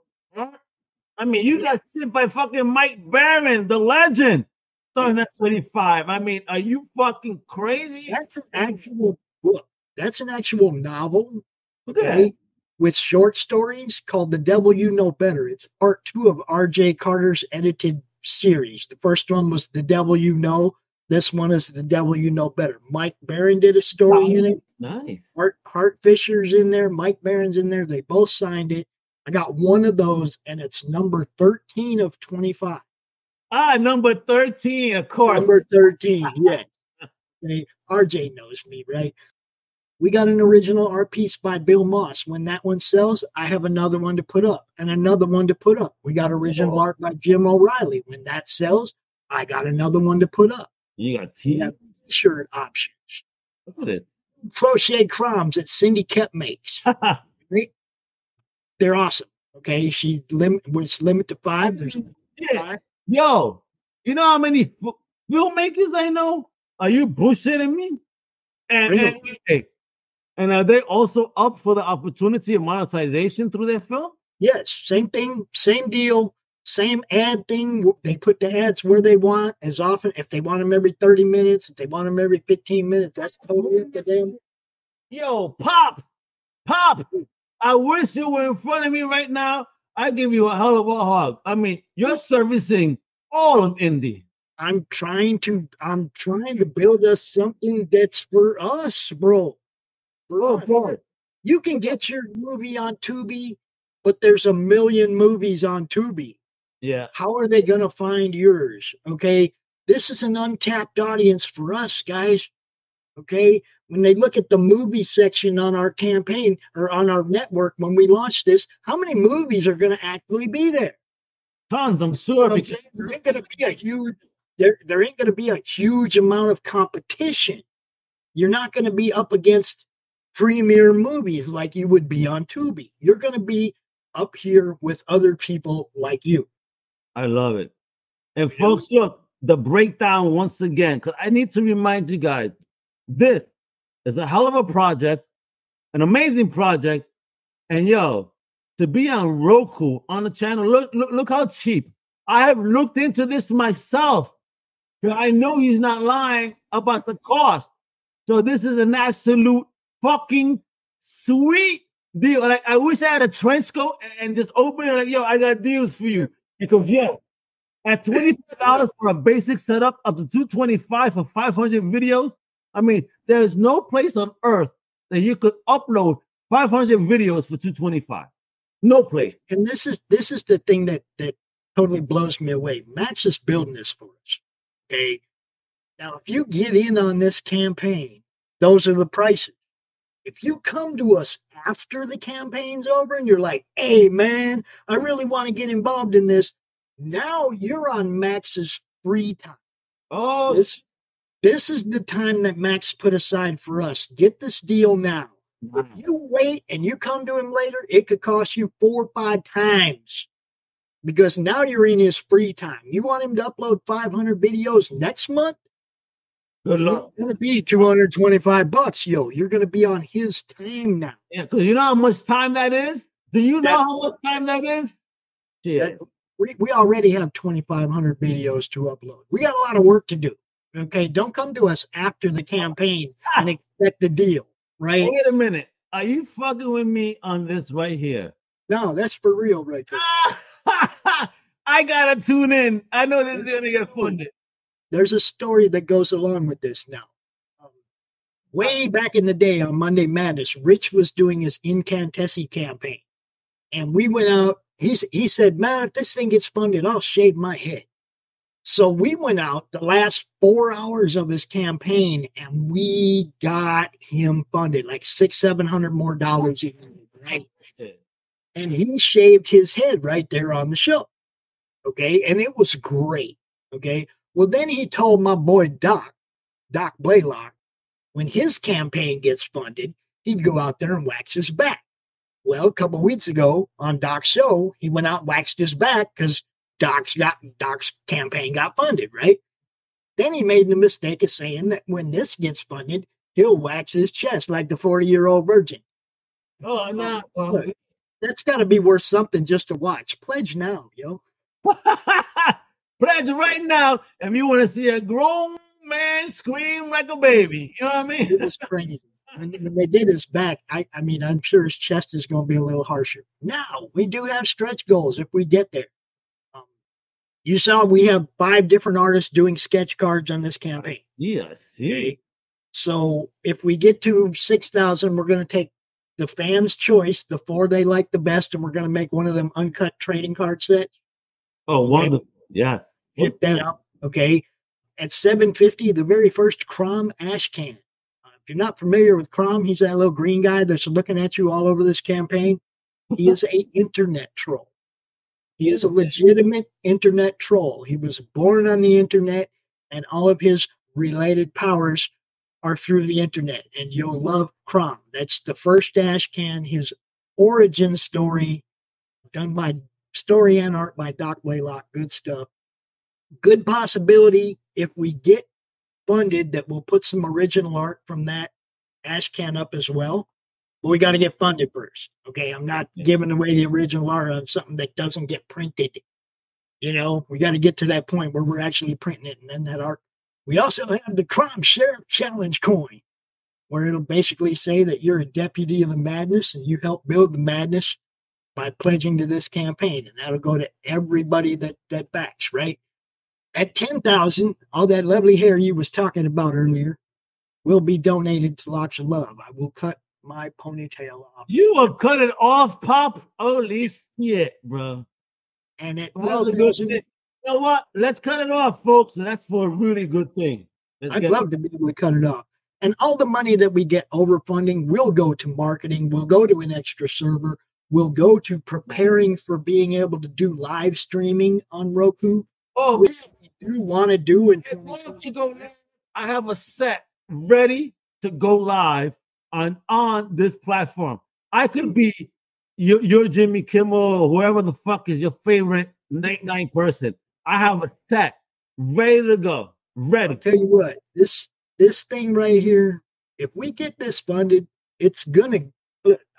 I mean, you got sent by fucking Mike Baron, the legend. Starting at 25. I mean, are you fucking crazy? That's an actual book. That's an actual novel, Look at okay, with short stories called The Devil You Know Better. It's part two of R.J. Carter's edited series. The first one was The Devil You Know. This one is the devil you know better. Mike Baron did a story in it. Nice. Art Hart Fisher's in there. Mike Baron's in there. They both signed it. I got one of those, and it's number thirteen of twenty-five. Ah, number 13, of course. Number 13, yeah. Okay, RJ knows me, right? We got an original art piece by Bill Moss. When that one sells, I have another one to put up and another one to put up. We got original art by Jim O'Reilly. When that sells, I got another one to put up. You got T. Shirt options. Look at it. Crochet crumbs that Cindy Kep makes. Right? They're awesome. Okay. She limit was limit to five. There's Yeah. five. Yo, you know how many filmmakers I know? Are you bullshitting me? And, and, Really? hey, and are they also up for the opportunity of monetization through their film? Yes, same thing, same deal, same ad thing. They put the ads where they want as often. If they want them every 30 minutes, if they want them every 15 minutes, that's totally up to them. Yo, Pop, Pop, I wish you were in front of me right now. I give you a hell of a hug. I mean, you're servicing all of indie. I'm trying to, I'm trying to build us something that's for us, bro. Oh, boy. You can get your movie on Tubi, but there's a million movies on Tubi. Yeah. How are they going to find yours? Okay. This is an untapped audience for us, guys. Okay. When they look at the movie section on our campaign or on our network when we launch this, how many movies are going to actually be there? Tons, I'm sure. I'm Because, there ain't going to be a huge there, there ain't going to be a huge amount of competition. You're not going to be up against premiere movies like you would be on Tubi. You're going to be up here with other people like you. I love it. And folks, look, the breakdown once again, because I need to remind you guys this is a hell of a project, an amazing project. And yo, to be on Roku on the channel, look, look, look how cheap. I have looked into this myself. I know he's not lying about the cost. So this is an absolute fucking sweet deal. Like I wish I had a trench coat and- just open it like, yo, I got deals for you. Because yo, at $25 for a basic setup up to 225 for 500 videos. I mean, there's no place on earth that you could upload 500 videos for 225. No place. and this is this is the thing that that totally blows me away. Max is building this for us. Okay. Now, if you get in on this campaign, those are the prices. If you come to us after the campaign's over and you're like, hey man, I really want to get involved in this, now you're on Max's free time. Oh, This this is the time that Max put aside for us. Get this deal now. If you wait and you come to him later, it could cost you four or five times because now you're in his free time. You want him to upload 500 videos next month? Good luck. It's going to be 225 bucks, yo. You're going to be on his time now. Yeah, because you know how much time that is? Do you know That- how much time that is? Yeah. We, we already have 2,500 videos to upload. We got a lot of work to do. Okay. Don't come to us after the campaign and expect a deal, right? Wait a minute. Are you fucking with me on this right here? No, that's for real right there. I gotta tune in. I know this is gonna get funded. There's a story that goes along with this now. Um, way back in the day on Monday Madness, Rich was doing his incantessi campaign, and we went out. He's, he said, "Man, if this thing gets funded, I'll shave my head." So we went out the last four hours of his campaign, and we got him funded, like six, seven hundred more dollars. Right? and he shaved his head right there on the show. Okay. And it was great. Okay. Well, then he told my boy Doc, Doc Blaylock, when his campaign gets funded, he'd go out there and wax his back. Well, a couple weeks ago on Doc's show, he went out and waxed his back because Doc's got Doc's campaign got funded, right? Then he made the mistake of saying that when this gets funded, he'll wax his chest like the 40 year old virgin. Oh no. Look, that's got to be worth something just to watch. Pledge now, yo. Pledge right now if you want to see a grown man scream like a baby. You know what I mean? It was crazy. When, when they did his back, I, I mean, I'm sure his chest is going to be a little harsher. Now, we do have stretch goals if we get there. Um, You saw we have five different artists doing sketch cards on this campaign. Yes. Okay. So if we get to 6,000, we're going to take the fans' choice, the four they like the best, and we're going to make one of them uncut trading card sets. Oh, wonderful. Yeah. Hit that up. Okay. At 750, the very first Crom ash can. Uh, if you're not familiar with Crom, he's that little green guy that's looking at you all over this campaign. He is a internet troll. He is a legitimate internet troll. He was born on the internet, and all of his related powers are through the internet. And you'll love Crom. That's the first ash can, his origin story, done by story and art by Doc Blaylock. Good stuff. Good possibility if we get funded that we'll put some original art from that ash can up as well. But we got to get funded first. Okay. I'm not yeah. giving away the original art of something that doesn't get printed. You know, we got to get to that point where we're actually printing it and then that art. We also have the crime Sheriff Challenge coin, where it'll basically say that you're a deputy of the madness and you help build the madness by pledging to this campaign. And that'll go to everybody that, that backs, right? At 10,000, all that lovely hair you was talking about earlier will be donated to Locks of Love. I will cut my ponytail off. You will cut it off, Pop? Holy shit, bro. And it well, you know what? Let's cut it off, folks. That's for a really good thing. Let's I'd love it. to be able to cut it off. And all the money that we get over funding will go to marketing, will go to an extra server, will go to preparing for being able to do live streaming on Roku. Oh, which we do want to do. And what if you go I have a set ready to go live on on this platform. I could mm. be your, your Jimmy Kimmel or whoever the fuck is your favorite night mm. night person. I have a set ready to go. Ready. I'll tell you what, this this thing right here, if we get this funded, it's gonna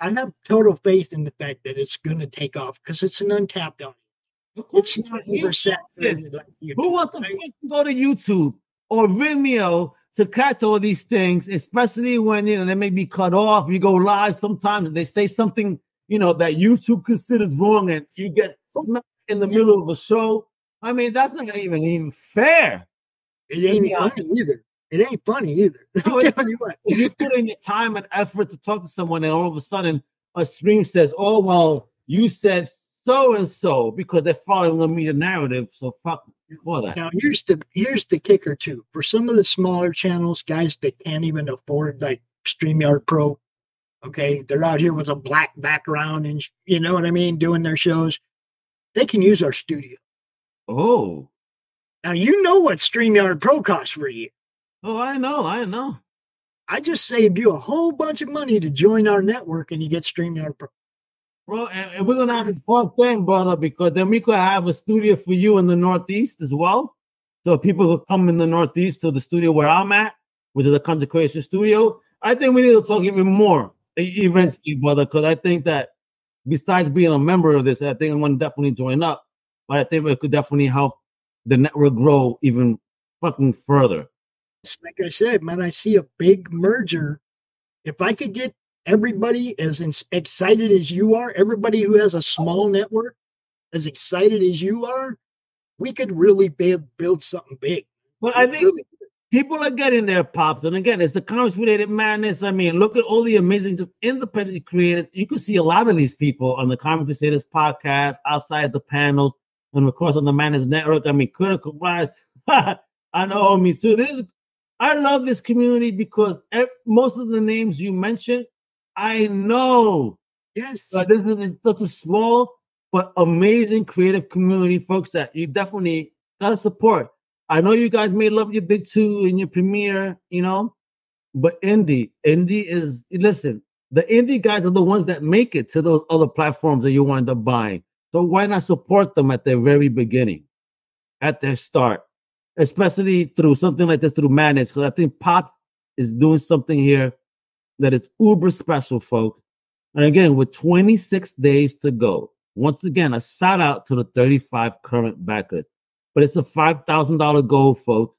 I have total faith in the fact that it's gonna take off because it's an untapped audience. It's not oversaturated. Like Who wants to go to YouTube or Vimeo to catch all these things, especially when you know they may be cut off. You go live sometimes they say something, you know, that YouTube considers wrong, and you get in the middle of a show. I mean, that's not even even fair. It ain't funny either. It ain't funny either. No, it, if you put in your time and effort to talk to someone, and all of a sudden a stream says, "Oh well, you said so and so," because they're following the media narrative. So fuck before that. Now here's the here's the kicker too. For some of the smaller channels, guys that can't even afford like StreamYard Pro, okay, they're out here with a black background and you know what I mean, doing their shows. They can use our studio. Oh. Now you know what StreamYard Pro costs for you. Oh, I know, I know. I just saved you a whole bunch of money to join our network and you get StreamYard Pro. Bro, and, we're gonna have a fun thing, brother, because then we could have a studio for you in the Northeast as well. So people could come in the Northeast to the studio where I'm at, which is the content creation studio. I think we need to talk even more eventually, brother, because I think that besides being a member of this, I think I'm gonna definitely join up. But I think it could definitely help the network grow even fucking further. Like I said, man, I see a big merger. If I could get everybody as excited as you are, everybody who has a small network as excited as you are, we could really build build something big. But I think really people are getting their pops. And again, it's the comics related madness. I mean, look at all the amazing independent creators. You can see a lot of these people on the Comic Crusaders podcast, outside the panels, and of course on the Madness Network. I mean, critical wise. I know me too. This I love this community because most of the names you mentioned I know. Yes. But this is a, a small but amazing creative community, folks, that you definitely gotta support. I know you guys may love your big two and your premiere, you know, but indie, indie is listen, the indie guys are the ones that make it to those other platforms that you wind up buying. So why not support them at their very beginning, at their start, especially through something like this through Madness? Because I think Pop is doing something here that is uber special, folks. And again, with 26 days to go, once again, a shout out to the 35 current backers. But it's a $5,000 goal, folks.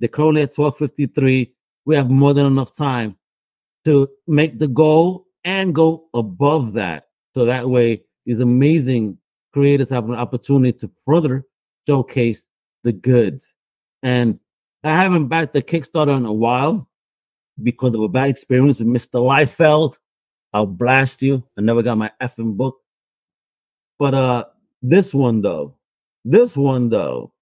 They're currently at 1253. We have more than enough time to make the goal and go above that. So that way, these amazing creators have an opportunity to further showcase the goods. And I haven't backed the Kickstarter in a while because of a bad experience with Mr. Liefeld. I'll blast you. I never got my effing book. But uh this one though, this one though,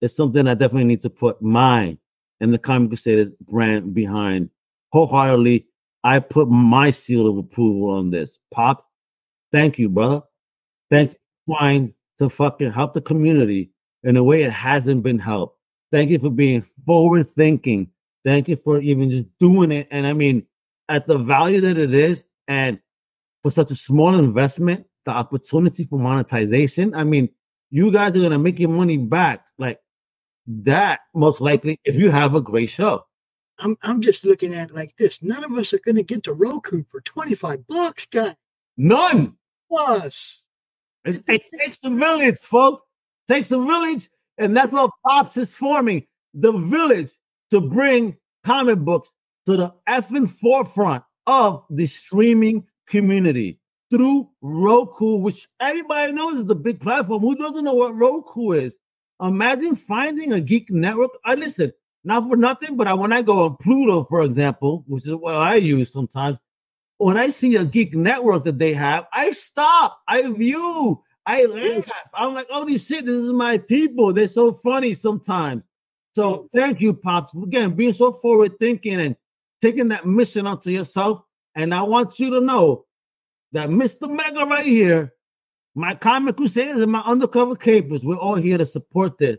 is something I definitely need to put my and the Comic Crusaders brand behind wholeheartedly. I put my seal of approval on this. Pop, thank you, brother. Thank you trying to fucking help the community in a way it hasn't been helped. Thank you for being forward thinking. Thank you for even just doing it. And I mean, at the value that it is, and for such a small investment, the opportunity for monetization. I mean, you guys are gonna make your money back like that most likely if you have a great show. I'm I'm just looking at it like this. None of us are going to get to Roku for 25 bucks, guy. None. Plus, it, it takes a village, folks. Takes a village, and that's what Pops is forming the village to bring comic books to the effing forefront of the streaming community through Roku, which everybody knows is the big platform. Who doesn't know what Roku is? Imagine finding a geek network. I listen, not for nothing, but I, when I go on Pluto, for example, which is what I use sometimes, when I see a geek network that they have, I stop, I view, I laugh. I'm like, oh, these shit, this is my people. They're so funny sometimes. So thank you, Pops. Again, being so forward thinking and taking that mission onto yourself. And I want you to know that Mr. Mega right here, my comic crusaders and my undercover capers, we're all here to support this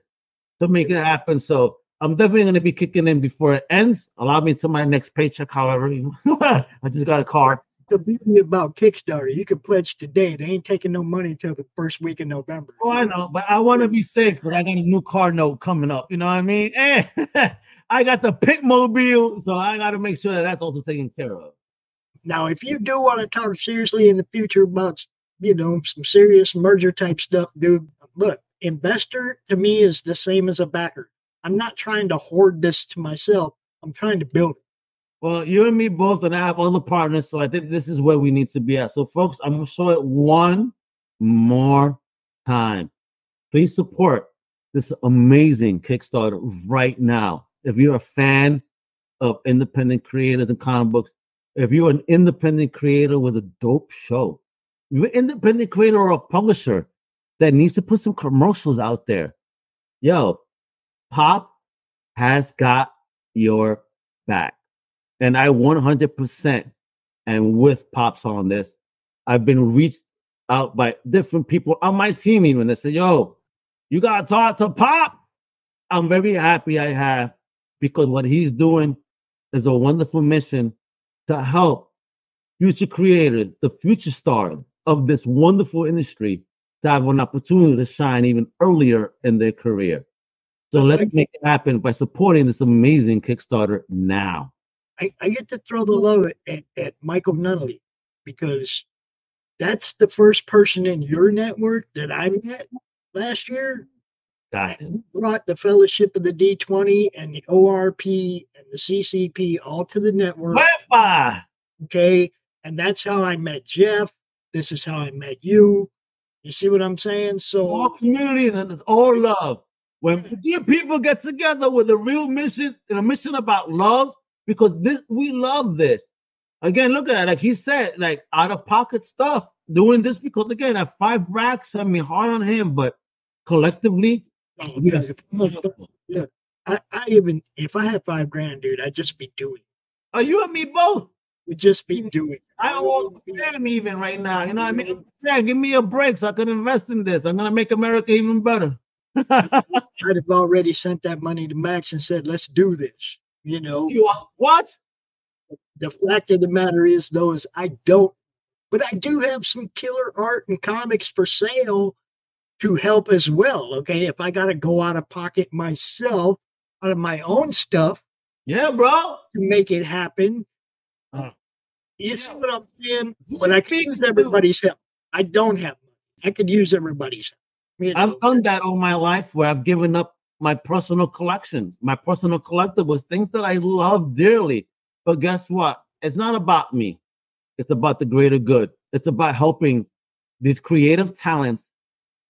to make it happen. So I'm definitely going to be kicking in before it ends. Allow me to my next paycheck, however. I just got a car. The beauty about Kickstarter, you can pledge today. They ain't taking no money until the first week of November. Oh, I know, but I want to be safe. But I got a new car note coming up. You know what I mean? Eh, I got the Pitmobile, so I got to make sure that that's also taken care of. Now, if you do want to talk seriously in the future about, you know, some serious merger type stuff, dude, look, investor to me is the same as a backer. I'm not trying to hoard this to myself. I'm trying to build it. Well, you and me both, and I have other partners, so I think this is where we need to be at. So, folks, I'm gonna show it one more time. Please support this amazing Kickstarter right now. If you're a fan of independent creators and comic books, if you're an independent creator with a dope show, you're an independent creator or a publisher that needs to put some commercials out there, yo, Pop has got your back. And I 100% am with Pops on this. I've been reached out by different people on my team even they say, yo, you got to talk to Pop. I'm very happy I have because what he's doing is a wonderful mission to help future creators, the future stars of this wonderful industry to have an opportunity to shine even earlier in their career. So let's make it happen by supporting this amazing Kickstarter now. I, I get to throw the mm-hmm. love at, at Michael Nunnally because that's the first person in your network that I met last year. Got it. Brought the Fellowship of the D20 and the ORP and the CCP all to the network. Okay. And that's how I met Jeff. This is how I met you. You see what I'm saying? So all community and it's all love. When people get together with a real mission and a mission about love, because this we love this. Again, look at it. Like he said, like out of pocket stuff, doing this because again, at five racks, I mean hard on him, but collectively, oh, yes. Look, I, I even if I had five grand, dude, I'd just be doing. Are you and me both? Would just be doing. I don't want to even right now. You know what I mean? Yeah, give me a break so I can invest in this. I'm gonna make America even better. I'd have already sent that money to Max and said, "Let's do this." You know. You are, what? The fact of the matter is, though, is I don't, but I do have some killer art and comics for sale to help as well. Okay, if I got to go out of pocket myself, out of my own stuff, yeah, bro, to make it happen. Uh, you see what I'm saying? But I can use everybody's help. I don't have money. I could use everybody's help. You know? I've done that all my life where I've given up my personal collections, my personal collectibles, things that I love dearly. But guess what? It's not about me. It's about the greater good. It's about helping these creative talents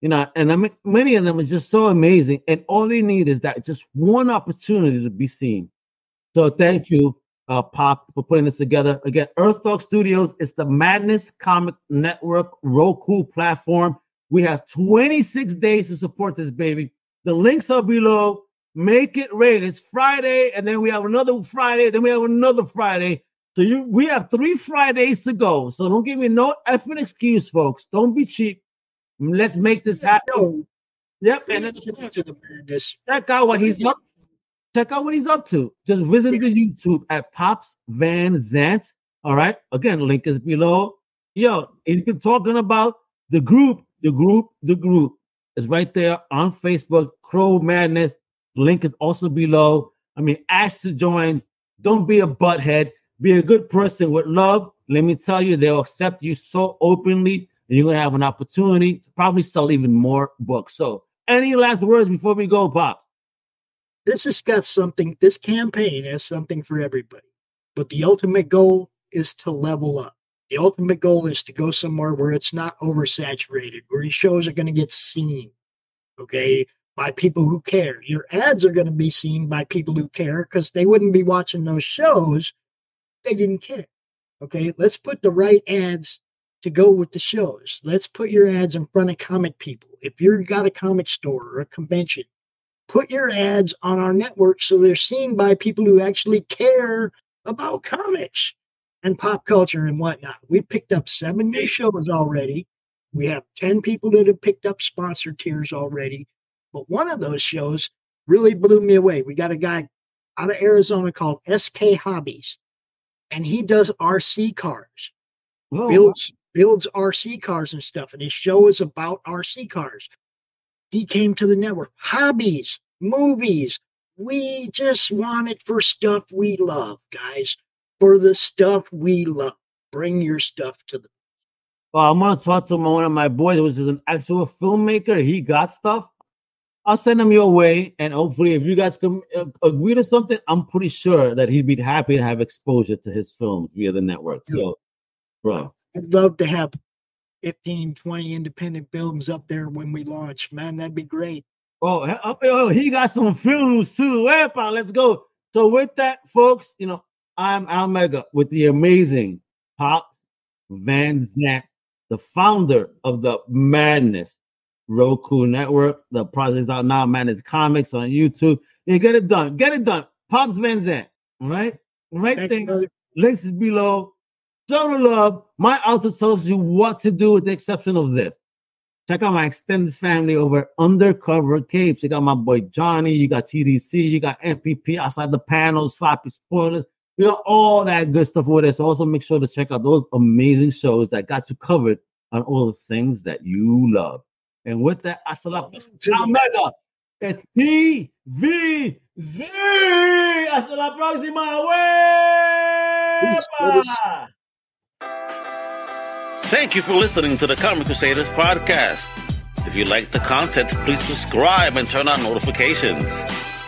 You know, and I mean, many of them are just so amazing. And all they need is that just one opportunity to be seen. So thank you, uh, Pop, for putting this together. Again, Earthdog Studios is the Madness Comic Network Roku platform. We have 26 days to support this baby. The links are below. Make it rain. It's Friday, and then we have another Friday, then we have another Friday. So you we have three Fridays to go. So don't give me no effing excuse, folks. Don't be cheap. Let's make this happen. Yep. And then check out what he's up. Check out what he's up to. Just visit the YouTube at Pops Van Zant. All right. Again, link is below. Yo, he's been talking about the group, the group, the group is right there on Facebook. Crow Madness. Link is also below. I mean, ask to join. Don't be a butthead. Be a good person with love. Let me tell you, they'll accept you so openly and you're gonna have an opportunity to probably sell even more books. So, any last words before we go, Pop? This has got something. This campaign has something for everybody, but the ultimate goal is to level up. The ultimate goal is to go somewhere where it's not oversaturated, where your shows are going to get seen, okay, by people who care. Your ads are going to be seen by people who care because they wouldn't be watching those shows. They didn't care. Okay, let's put the right ads to go with the shows. Let's put your ads in front of comic people. If you've got a comic store or a convention, put your ads on our network so they're seen by people who actually care about comics and pop culture and whatnot. We picked up seven new shows already. We have 10 people that have picked up sponsor tiers already. But one of those shows really blew me away. We got a guy out of Arizona called SK Hobbies, and he does RC cars. Oh, Whoa. Builds builds RC cars and stuff, and his show is about RC cars. He came to the network. Hobbies, movies. We just want it for stuff we love, guys. For the stuff we love. Bring your stuff to the. Well, I'm gonna talk to one of my boys, which is an actual filmmaker. He got stuff. I'll send him your way, and hopefully, if you guys can uh, agree to something, I'm pretty sure that he'd be happy to have exposure to his films via the network. So, bro, I'd love to have 15, 20 independent films up there when we launch. Man, that'd be great. Oh, oh he got some films too. Epa, let's go. So with that, folks, you know, I'm Al Mega with the amazing Pop Van Zant, the founder of the Madness Roku Network. The project is out now, Madness Comics on YouTube. You get it done. Get it done. Pops Van Zant. All right? Right Thank there. Links is below. Show the love. My author tells you what to do with the exception of this. Check out my extended family over Undercover Capes. You got my boy Johnny, you got TDC, you got MPP outside the panel, sloppy spoilers. You got all that good stuff with us. Also, make sure to check out those amazing shows that got you covered on all the things that you love. And with that, hasta la próxima. It's TVZ. Hasta la próxima. Thank you for listening to the Comic Crusaders podcast. If you like the content, please subscribe and turn on notifications.